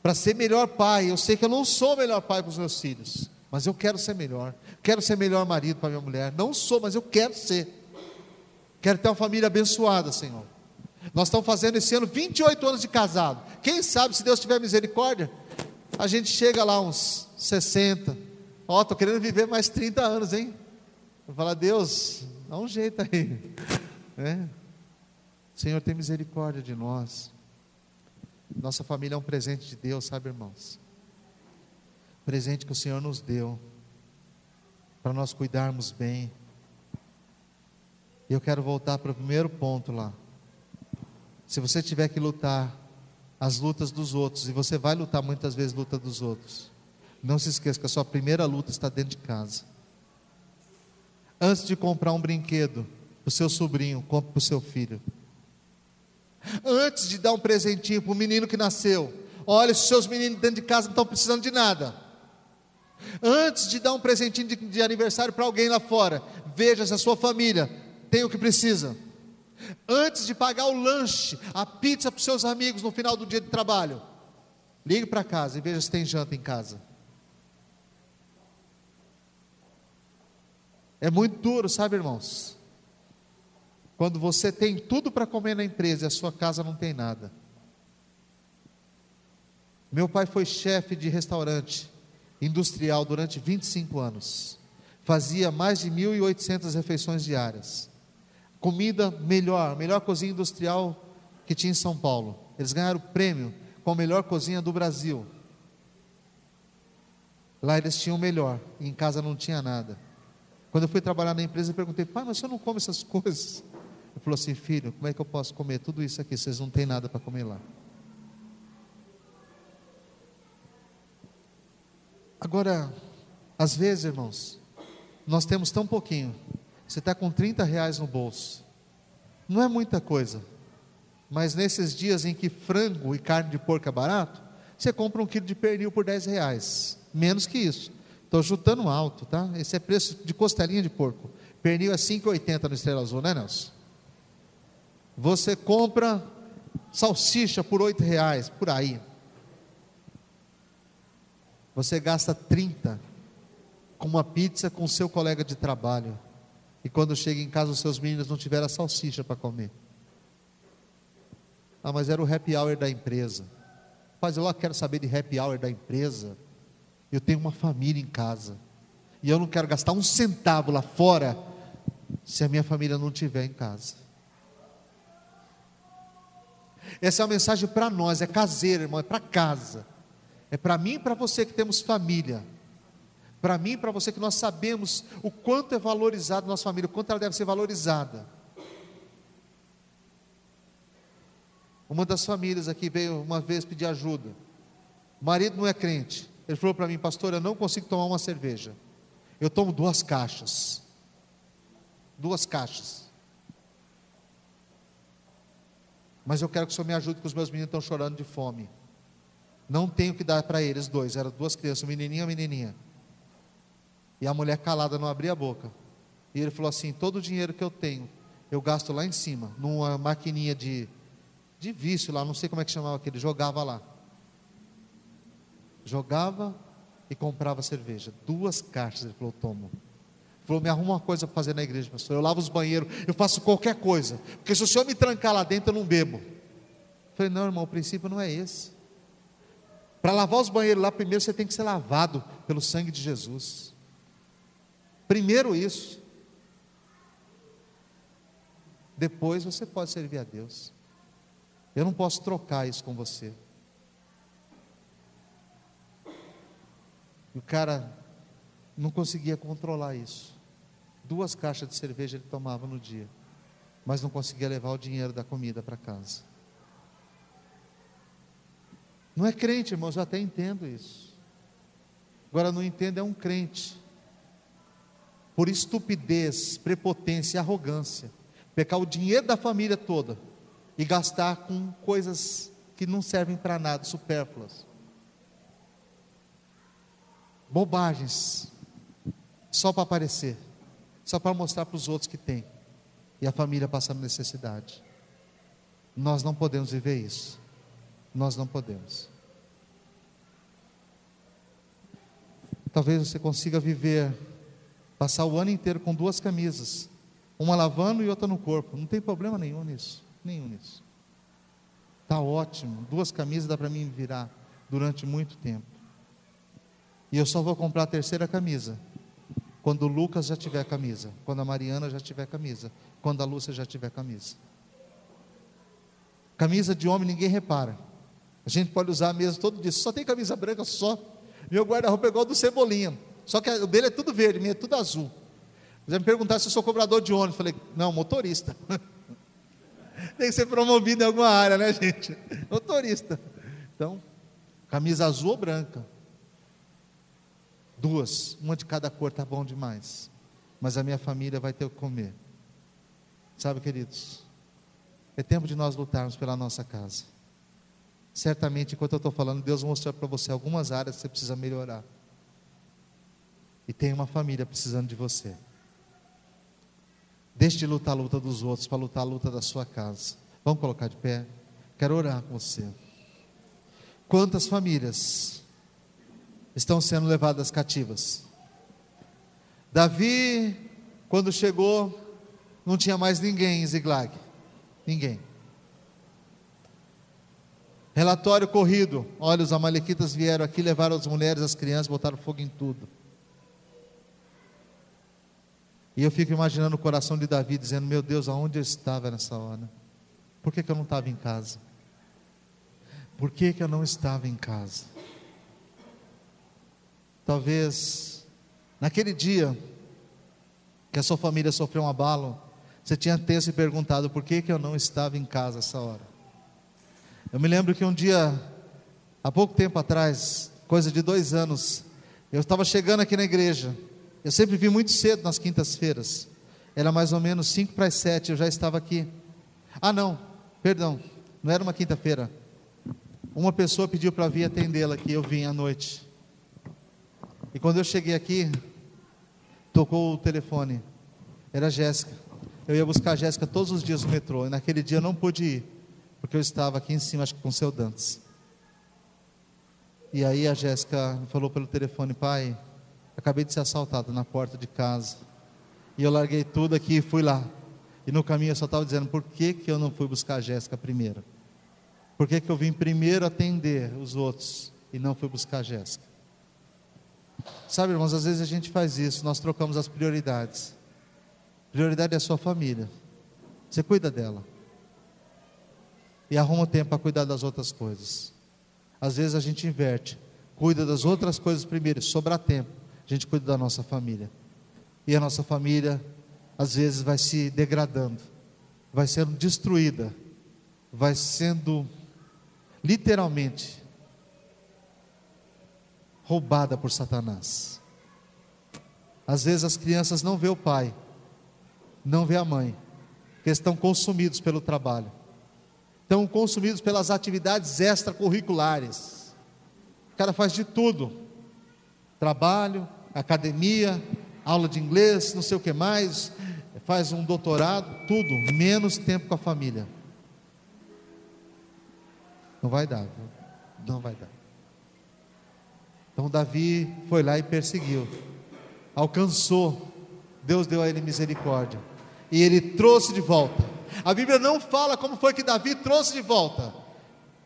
para ser melhor pai. Eu sei que eu não sou melhor pai para os meus filhos, mas eu quero ser melhor. Quero ser melhor marido para minha mulher. Não sou, mas eu quero ser. Quero ter uma família abençoada, Senhor. Nós estamos fazendo esse ano 28 anos de casado. Quem sabe, se Deus tiver misericórdia, a gente chega lá uns 60. Ó, oh, estou querendo viver mais 30 anos, hein? Vou falar, Deus, dá um jeito aí. É. Senhor, tem misericórdia de nós. Nossa família é um presente de Deus, sabe, irmãos? Presente que o Senhor nos deu para nós cuidarmos bem. E eu quero voltar para o primeiro ponto lá. Se você tiver que lutar as lutas dos outros, e você vai lutar muitas vezes luta dos outros, não se esqueça que a sua primeira luta está dentro de casa. Antes de comprar um brinquedo para o seu sobrinho, compre para o seu filho. Antes de dar um presentinho para o menino que nasceu, olha, se os seus meninos dentro de casa não estão precisando de nada. Antes de dar um presentinho de, de aniversário para alguém lá fora, veja se a sua família tem o que precisa. Antes de pagar o lanche, a pizza para os seus amigos no final do dia de trabalho, ligue para casa e veja se tem janta em casa. É muito duro, sabe, irmãos? Quando você tem tudo para comer na empresa e a sua casa não tem nada. Meu pai foi chefe de restaurante industrial durante 25 anos. Fazia mais de 1.800 refeições diárias. Comida melhor, melhor cozinha industrial que tinha em São Paulo. Eles ganharam o prêmio com a melhor cozinha do Brasil. Lá eles tinham o melhor, e em casa não tinha nada. Quando eu fui trabalhar na empresa, eu perguntei, pai, mas você não come essas coisas? Ele falou assim, filho, como é que eu posso comer tudo isso aqui? Vocês não têm nada para comer lá. Agora, às vezes, irmãos, nós temos tão pouquinho. Você está com 30 reais no bolso. Não é muita coisa. Mas nesses dias em que frango e carne de porco é barato, você compra um quilo de pernil por 10 reais. Menos que isso. Estou chutando alto, tá? Esse é preço de costelinha de porco. Pernil é 5,80 no Estrela Azul, né, Nelson? Você compra salsicha por 8 reais, por aí. Você gasta 30 com uma pizza com seu colega de trabalho. E quando chega em casa, os seus meninos não tiveram a salsicha para comer. Ah, mas era o happy hour da empresa. Mas eu lá quero saber de happy hour da empresa. Eu tenho uma família em casa. E eu não quero gastar um centavo lá fora se a minha família não estiver em casa. Essa é uma mensagem para nós, é caseira, irmão, é para casa. É para mim e para você que temos família. Para mim e para você que nós sabemos o quanto é valorizado nossa família, o quanto ela deve ser valorizada. Uma das famílias aqui veio uma vez pedir ajuda. O marido não é crente. Ele falou para mim, pastor, eu não consigo tomar uma cerveja. Eu tomo duas caixas. Duas caixas. Mas eu quero que o senhor me ajude, porque os meus meninos estão chorando de fome. Não tenho que dar para eles dois. Eram duas crianças, um menininho e uma menininha. E a mulher calada não abria a boca. E ele falou assim: todo o dinheiro que eu tenho, eu gasto lá em cima, numa maquininha de, de vício lá, não sei como é que chamava aquele, jogava lá. Jogava e comprava cerveja. Duas caixas, ele falou: tomo. Ele falou: me arruma uma coisa para fazer na igreja, pastor. Eu lavo os banheiros, eu faço qualquer coisa. Porque se o senhor me trancar lá dentro, eu não bebo. Eu falei: não, irmão, o princípio não é esse. Para lavar os banheiros lá, primeiro você tem que ser lavado pelo sangue de Jesus. Primeiro isso. Depois você pode servir a Deus. Eu não posso trocar isso com você. E o cara não conseguia controlar isso. Duas caixas de cerveja ele tomava no dia, mas não conseguia levar o dinheiro da comida para casa. Não é crente, irmãos, eu até entendo isso. Agora, não entendo é um crente por estupidez, prepotência e arrogância, pecar o dinheiro da família toda e gastar com coisas que não servem para nada, supérfluas. Bobagens, só para aparecer, só para mostrar para os outros que tem, e a família passando necessidade. Nós não podemos viver isso, nós não podemos. Talvez você consiga viver Passar o ano inteiro com duas camisas, uma lavando e outra no corpo. Não tem problema nenhum nisso. Nenhum nisso. Está ótimo. Duas camisas dá para mim virar durante muito tempo. E eu só vou comprar a terceira camisa quando o Lucas já tiver camisa, quando a Mariana já tiver camisa, quando a Lúcia já tiver camisa. Camisa de homem ninguém repara. A gente pode usar mesmo todo dia. Só tem camisa branca só. Meu guarda-roupa é igual do Cebolinha. Só que o dele é tudo verde, meu é tudo azul. Você me perguntar se eu sou cobrador de ônibus. Falei, não, motorista. Tem que ser promovido em alguma área, né, gente? Motorista. Então, camisa azul ou branca. Duas, uma de cada cor tá bom demais. Mas a minha família vai ter o que comer. Sabe, queridos? É tempo de nós lutarmos pela nossa casa. Certamente, enquanto eu estou falando, Deus mostrou para você algumas áreas que você precisa melhorar e tem uma família precisando de você. Deixe de lutar a luta dos outros para lutar a luta da sua casa. Vamos colocar de pé? Quero orar com você. Quantas famílias estão sendo levadas cativas? Davi, quando chegou, não tinha mais ninguém em Ziglag. Ninguém. Relatório corrido. Olha, os amalequitas vieram aqui, levaram as mulheres, as crianças, botaram fogo em tudo. E eu fico imaginando o coração de Davi dizendo: Meu Deus, aonde eu estava nessa hora? Por que, que eu não estava em casa? Por que, que eu não estava em casa? Talvez naquele dia que a sua família sofreu um abalo, você tinha até se perguntado por que, que eu não estava em casa essa hora. Eu me lembro que um dia, há pouco tempo atrás, coisa de dois anos, eu estava chegando aqui na igreja eu sempre vi muito cedo nas quintas-feiras. Era mais ou menos 5 para as 7, eu já estava aqui. Ah, não, perdão, não era uma quinta-feira. Uma pessoa pediu para vir atendê-la aqui, eu vim à noite. E quando eu cheguei aqui, tocou o telefone. Era a Jéssica. Eu ia buscar a Jéssica todos os dias no metrô. E naquele dia eu não pude ir, porque eu estava aqui em cima, acho que com o seu Dantes. E aí a Jéssica falou pelo telefone, pai, Acabei de ser assaltado na porta de casa. E eu larguei tudo aqui e fui lá. E no caminho eu só estava dizendo: por que, que eu não fui buscar a Jéssica primeiro? Por que, que eu vim primeiro atender os outros e não fui buscar a Jéssica? Sabe, irmãos, às vezes a gente faz isso, nós trocamos as prioridades. Prioridade é a sua família. Você cuida dela. E arruma tempo para cuidar das outras coisas. Às vezes a gente inverte, cuida das outras coisas primeiro, sobrar tempo, a gente cuida da nossa família. E a nossa família, às vezes, vai se degradando, vai sendo destruída, vai sendo literalmente roubada por Satanás. Às vezes as crianças não vê o pai, não vê a mãe, porque estão consumidos pelo trabalho, estão consumidos pelas atividades extracurriculares. O cara faz de tudo: trabalho, academia, aula de inglês, não sei o que mais, faz um doutorado, tudo, menos tempo com a família. Não vai dar, não vai dar. Então Davi foi lá e perseguiu, alcançou, Deus deu a ele misericórdia, e ele trouxe de volta. A Bíblia não fala como foi que Davi trouxe de volta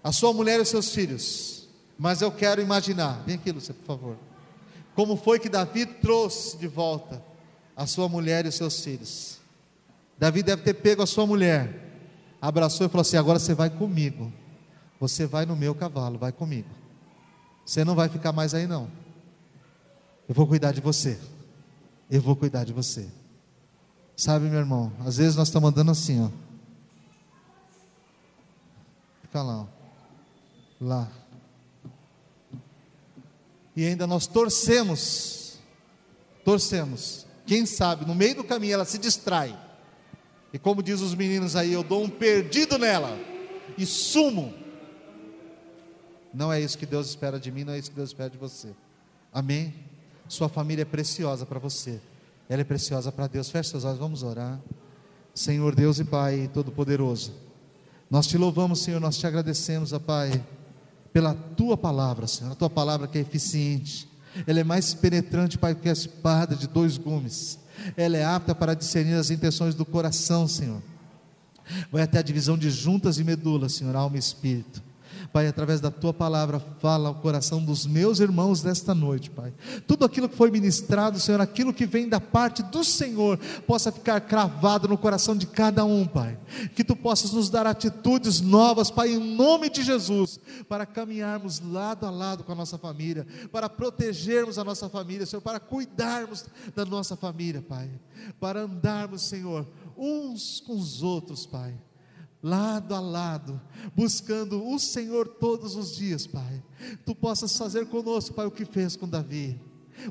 a sua mulher e os seus filhos, mas eu quero imaginar, vem aqui, Lúcia, por favor. Como foi que Davi trouxe de volta a sua mulher e os seus filhos? Davi deve ter pego a sua mulher, abraçou e falou assim: Agora você vai comigo, você vai no meu cavalo, vai comigo. Você não vai ficar mais aí, não. Eu vou cuidar de você. Eu vou cuidar de você. Sabe, meu irmão, às vezes nós estamos andando assim, ó. Fica lá, ó. Lá. E ainda nós torcemos. Torcemos. Quem sabe, no meio do caminho ela se distrai. E como diz os meninos aí, eu dou um perdido nela. E sumo não é isso que Deus espera de mim, não é isso que Deus espera de você. Amém? Sua família é preciosa para você. Ela é preciosa para Deus. Feche seus olhos, vamos orar. Senhor Deus e Pai Todo-Poderoso, nós te louvamos, Senhor, nós te agradecemos, ó Pai, pela tua palavra, Senhor, a tua palavra que é eficiente, ela é mais penetrante, Pai, que a espada de dois gumes, ela é apta para discernir as intenções do coração, Senhor, vai até a divisão de juntas e medulas, Senhor, alma e espírito. Pai, através da tua palavra, fala ao coração dos meus irmãos nesta noite, Pai. Tudo aquilo que foi ministrado, Senhor, aquilo que vem da parte do Senhor, possa ficar cravado no coração de cada um, Pai. Que tu possas nos dar atitudes novas, Pai, em nome de Jesus, para caminharmos lado a lado com a nossa família, para protegermos a nossa família, Senhor, para cuidarmos da nossa família, Pai, para andarmos, Senhor, uns com os outros, Pai lado a lado, buscando o Senhor todos os dias, Pai. Tu possas fazer conosco, Pai, o que fez com Davi.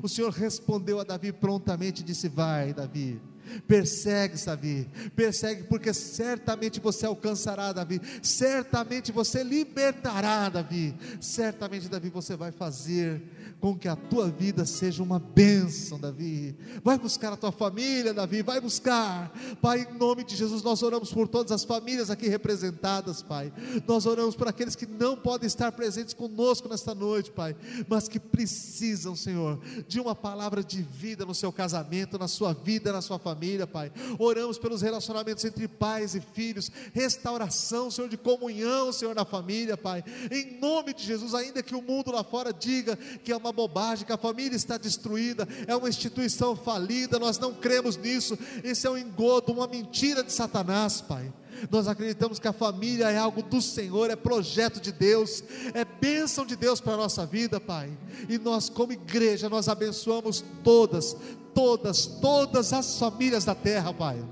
O Senhor respondeu a Davi prontamente e disse: Vai, Davi Persegue, Davi, persegue, porque certamente você alcançará, Davi, certamente você libertará, Davi, certamente, Davi, você vai fazer com que a tua vida seja uma bênção, Davi. Vai buscar a tua família, Davi, vai buscar, Pai, em nome de Jesus, nós oramos por todas as famílias aqui representadas, Pai. Nós oramos por aqueles que não podem estar presentes conosco nesta noite, Pai, mas que precisam, Senhor, de uma palavra de vida no seu casamento, na sua vida, na sua família Pai. Oramos pelos relacionamentos entre pais e filhos, restauração, Senhor, de comunhão, Senhor, na família, Pai. Em nome de Jesus, ainda que o mundo lá fora diga que uma bobagem, que a família está destruída, é uma instituição falida, nós não cremos nisso. Esse é um engodo, uma mentira de Satanás, Pai. Nós acreditamos que a família é algo do Senhor, é projeto de Deus, é bênção de Deus para a nossa vida, Pai. E nós, como igreja, nós abençoamos todas, todas, todas as famílias da terra, Pai.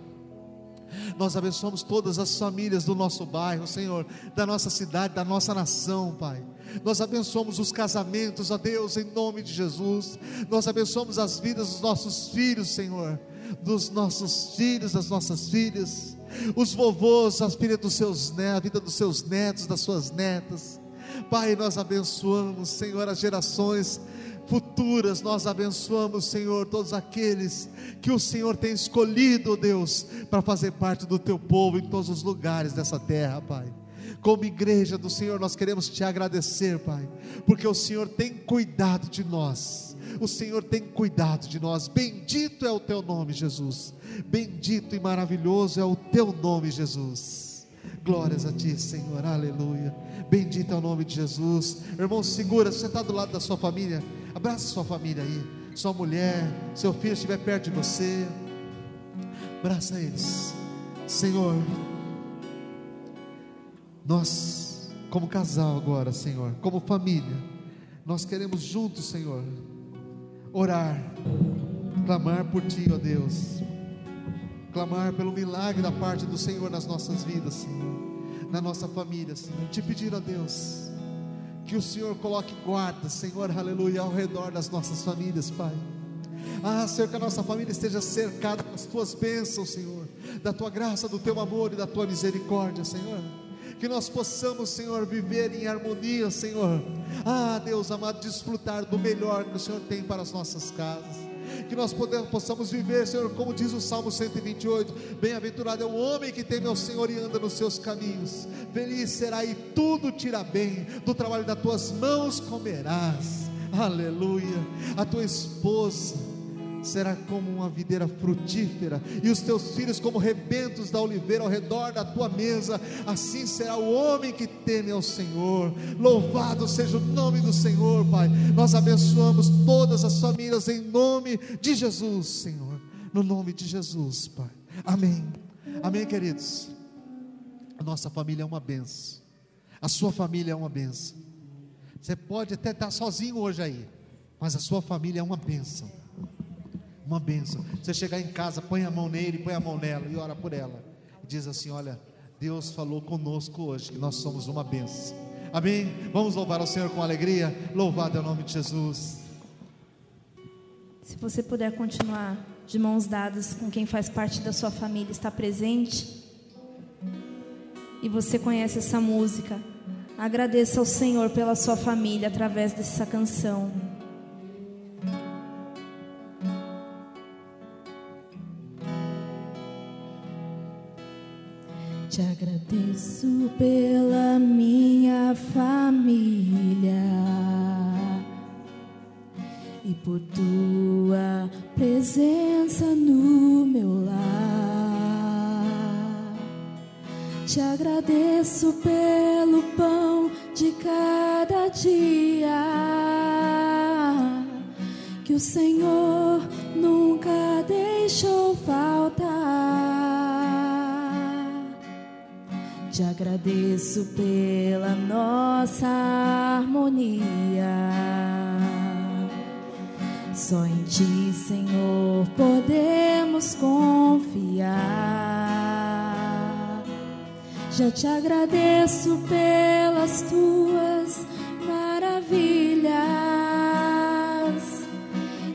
Nós abençoamos todas as famílias do nosso bairro, Senhor, da nossa cidade, da nossa nação, Pai. Nós abençoamos os casamentos, ó Deus, em nome de Jesus. Nós abençoamos as vidas dos nossos filhos, Senhor, dos nossos filhos, das nossas filhas, os vovôs, as filhas dos seus netos, a vida dos seus netos, das suas netas. Pai, nós abençoamos, Senhor, as gerações futuras, nós abençoamos, Senhor, todos aqueles que o Senhor tem escolhido, Deus, para fazer parte do teu povo em todos os lugares dessa terra, Pai. Como igreja do Senhor, nós queremos te agradecer, Pai, porque o Senhor tem cuidado de nós. O Senhor tem cuidado de nós. Bendito é o teu nome, Jesus. Bendito e maravilhoso é o teu nome, Jesus. Glórias a ti, Senhor. Aleluia. Bendito é o nome de Jesus. Irmão, segura, você está do lado da sua família. Abraça sua família aí. Sua mulher, seu filho estiver perto de você. Abraça eles. Senhor, Nós, como casal agora, Senhor, como família, nós queremos juntos, Senhor, orar, clamar por Ti, ó Deus, clamar pelo milagre da parte do Senhor nas nossas vidas, Senhor, na nossa família, Senhor. Te pedir, ó Deus, que o Senhor coloque guarda, Senhor, aleluia, ao redor das nossas famílias, Pai. Ah, Senhor, que a nossa família esteja cercada das tuas bênçãos, Senhor, da tua graça, do teu amor e da tua misericórdia, Senhor. Que nós possamos, Senhor, viver em harmonia, Senhor. Ah, Deus amado, desfrutar do melhor que o Senhor tem para as nossas casas que nós podemos, possamos viver, Senhor, como diz o Salmo 128: Bem-aventurado é o homem que teme ao Senhor e anda nos seus caminhos, feliz será e tudo te irá bem, do trabalho das tuas mãos comerás, aleluia. A tua esposa, será como uma videira frutífera, e os teus filhos como rebentos da oliveira ao redor da tua mesa. Assim será o homem que teme ao Senhor. Louvado seja o nome do Senhor, Pai. Nós abençoamos todas as famílias em nome de Jesus, Senhor. No nome de Jesus, Pai. Amém. Amém, queridos. A nossa família é uma benção. A sua família é uma benção. Você pode até estar sozinho hoje aí, mas a sua família é uma benção uma bênção. Você chegar em casa, põe a mão nele, põe a mão nela e ora por ela. E diz assim: Olha, Deus falou conosco hoje que nós somos uma bênção. Amém? Vamos louvar ao Senhor com alegria. Louvado é o nome de Jesus. Se você puder continuar de mãos dadas com quem faz parte da sua família, está presente. E você conhece essa música. Agradeça ao Senhor pela sua família através dessa canção. Te agradeço pela minha família e por tua presença no meu lar. Te agradeço pelo pão de cada dia que o Senhor nunca deixou faltar. Te agradeço pela nossa harmonia. Só em Ti, Senhor, podemos confiar. Já te agradeço pelas tuas maravilhas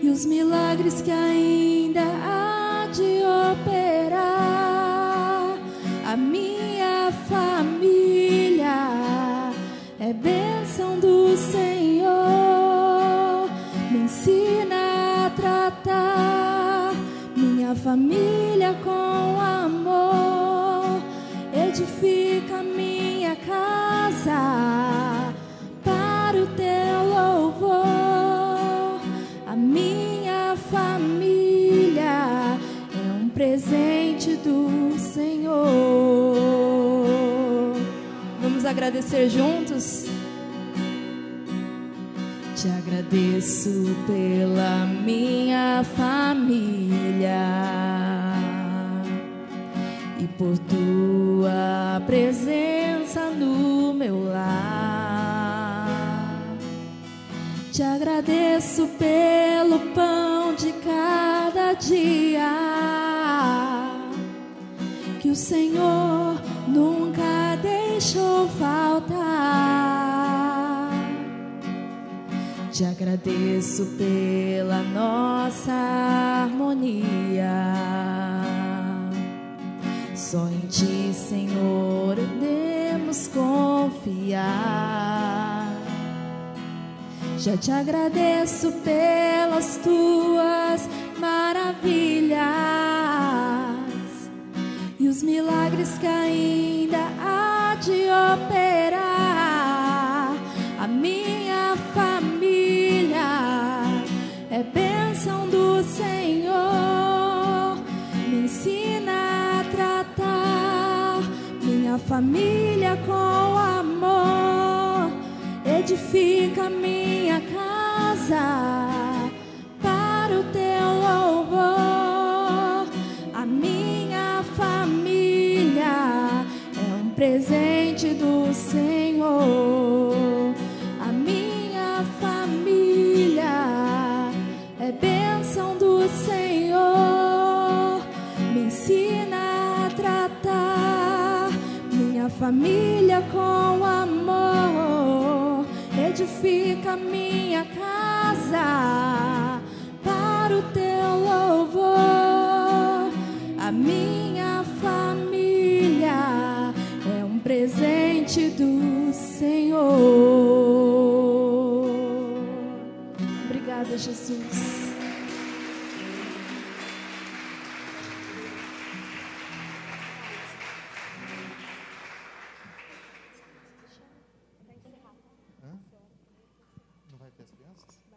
e os milagres que ainda há minha família com amor. Edifica minha casa para o teu louvor. A minha família é um presente do Senhor agradecer juntos? Te agradeço pela minha família e por tua presença no meu lar. Te agradeço pelo pão de cada dia que o Senhor nunca deixou faltar. Te agradeço pela nossa harmonia. Só em Ti, Senhor, podemos confiar. Já te agradeço pelas tuas maravilhas e os milagres que família com amor. Edifica minha casa para o teu louvor. A minha família presente do Senhor. Família com amor. Edifica minha casa para o teu louvor. A minha família é um presente do Senhor. Obrigada, Jesus.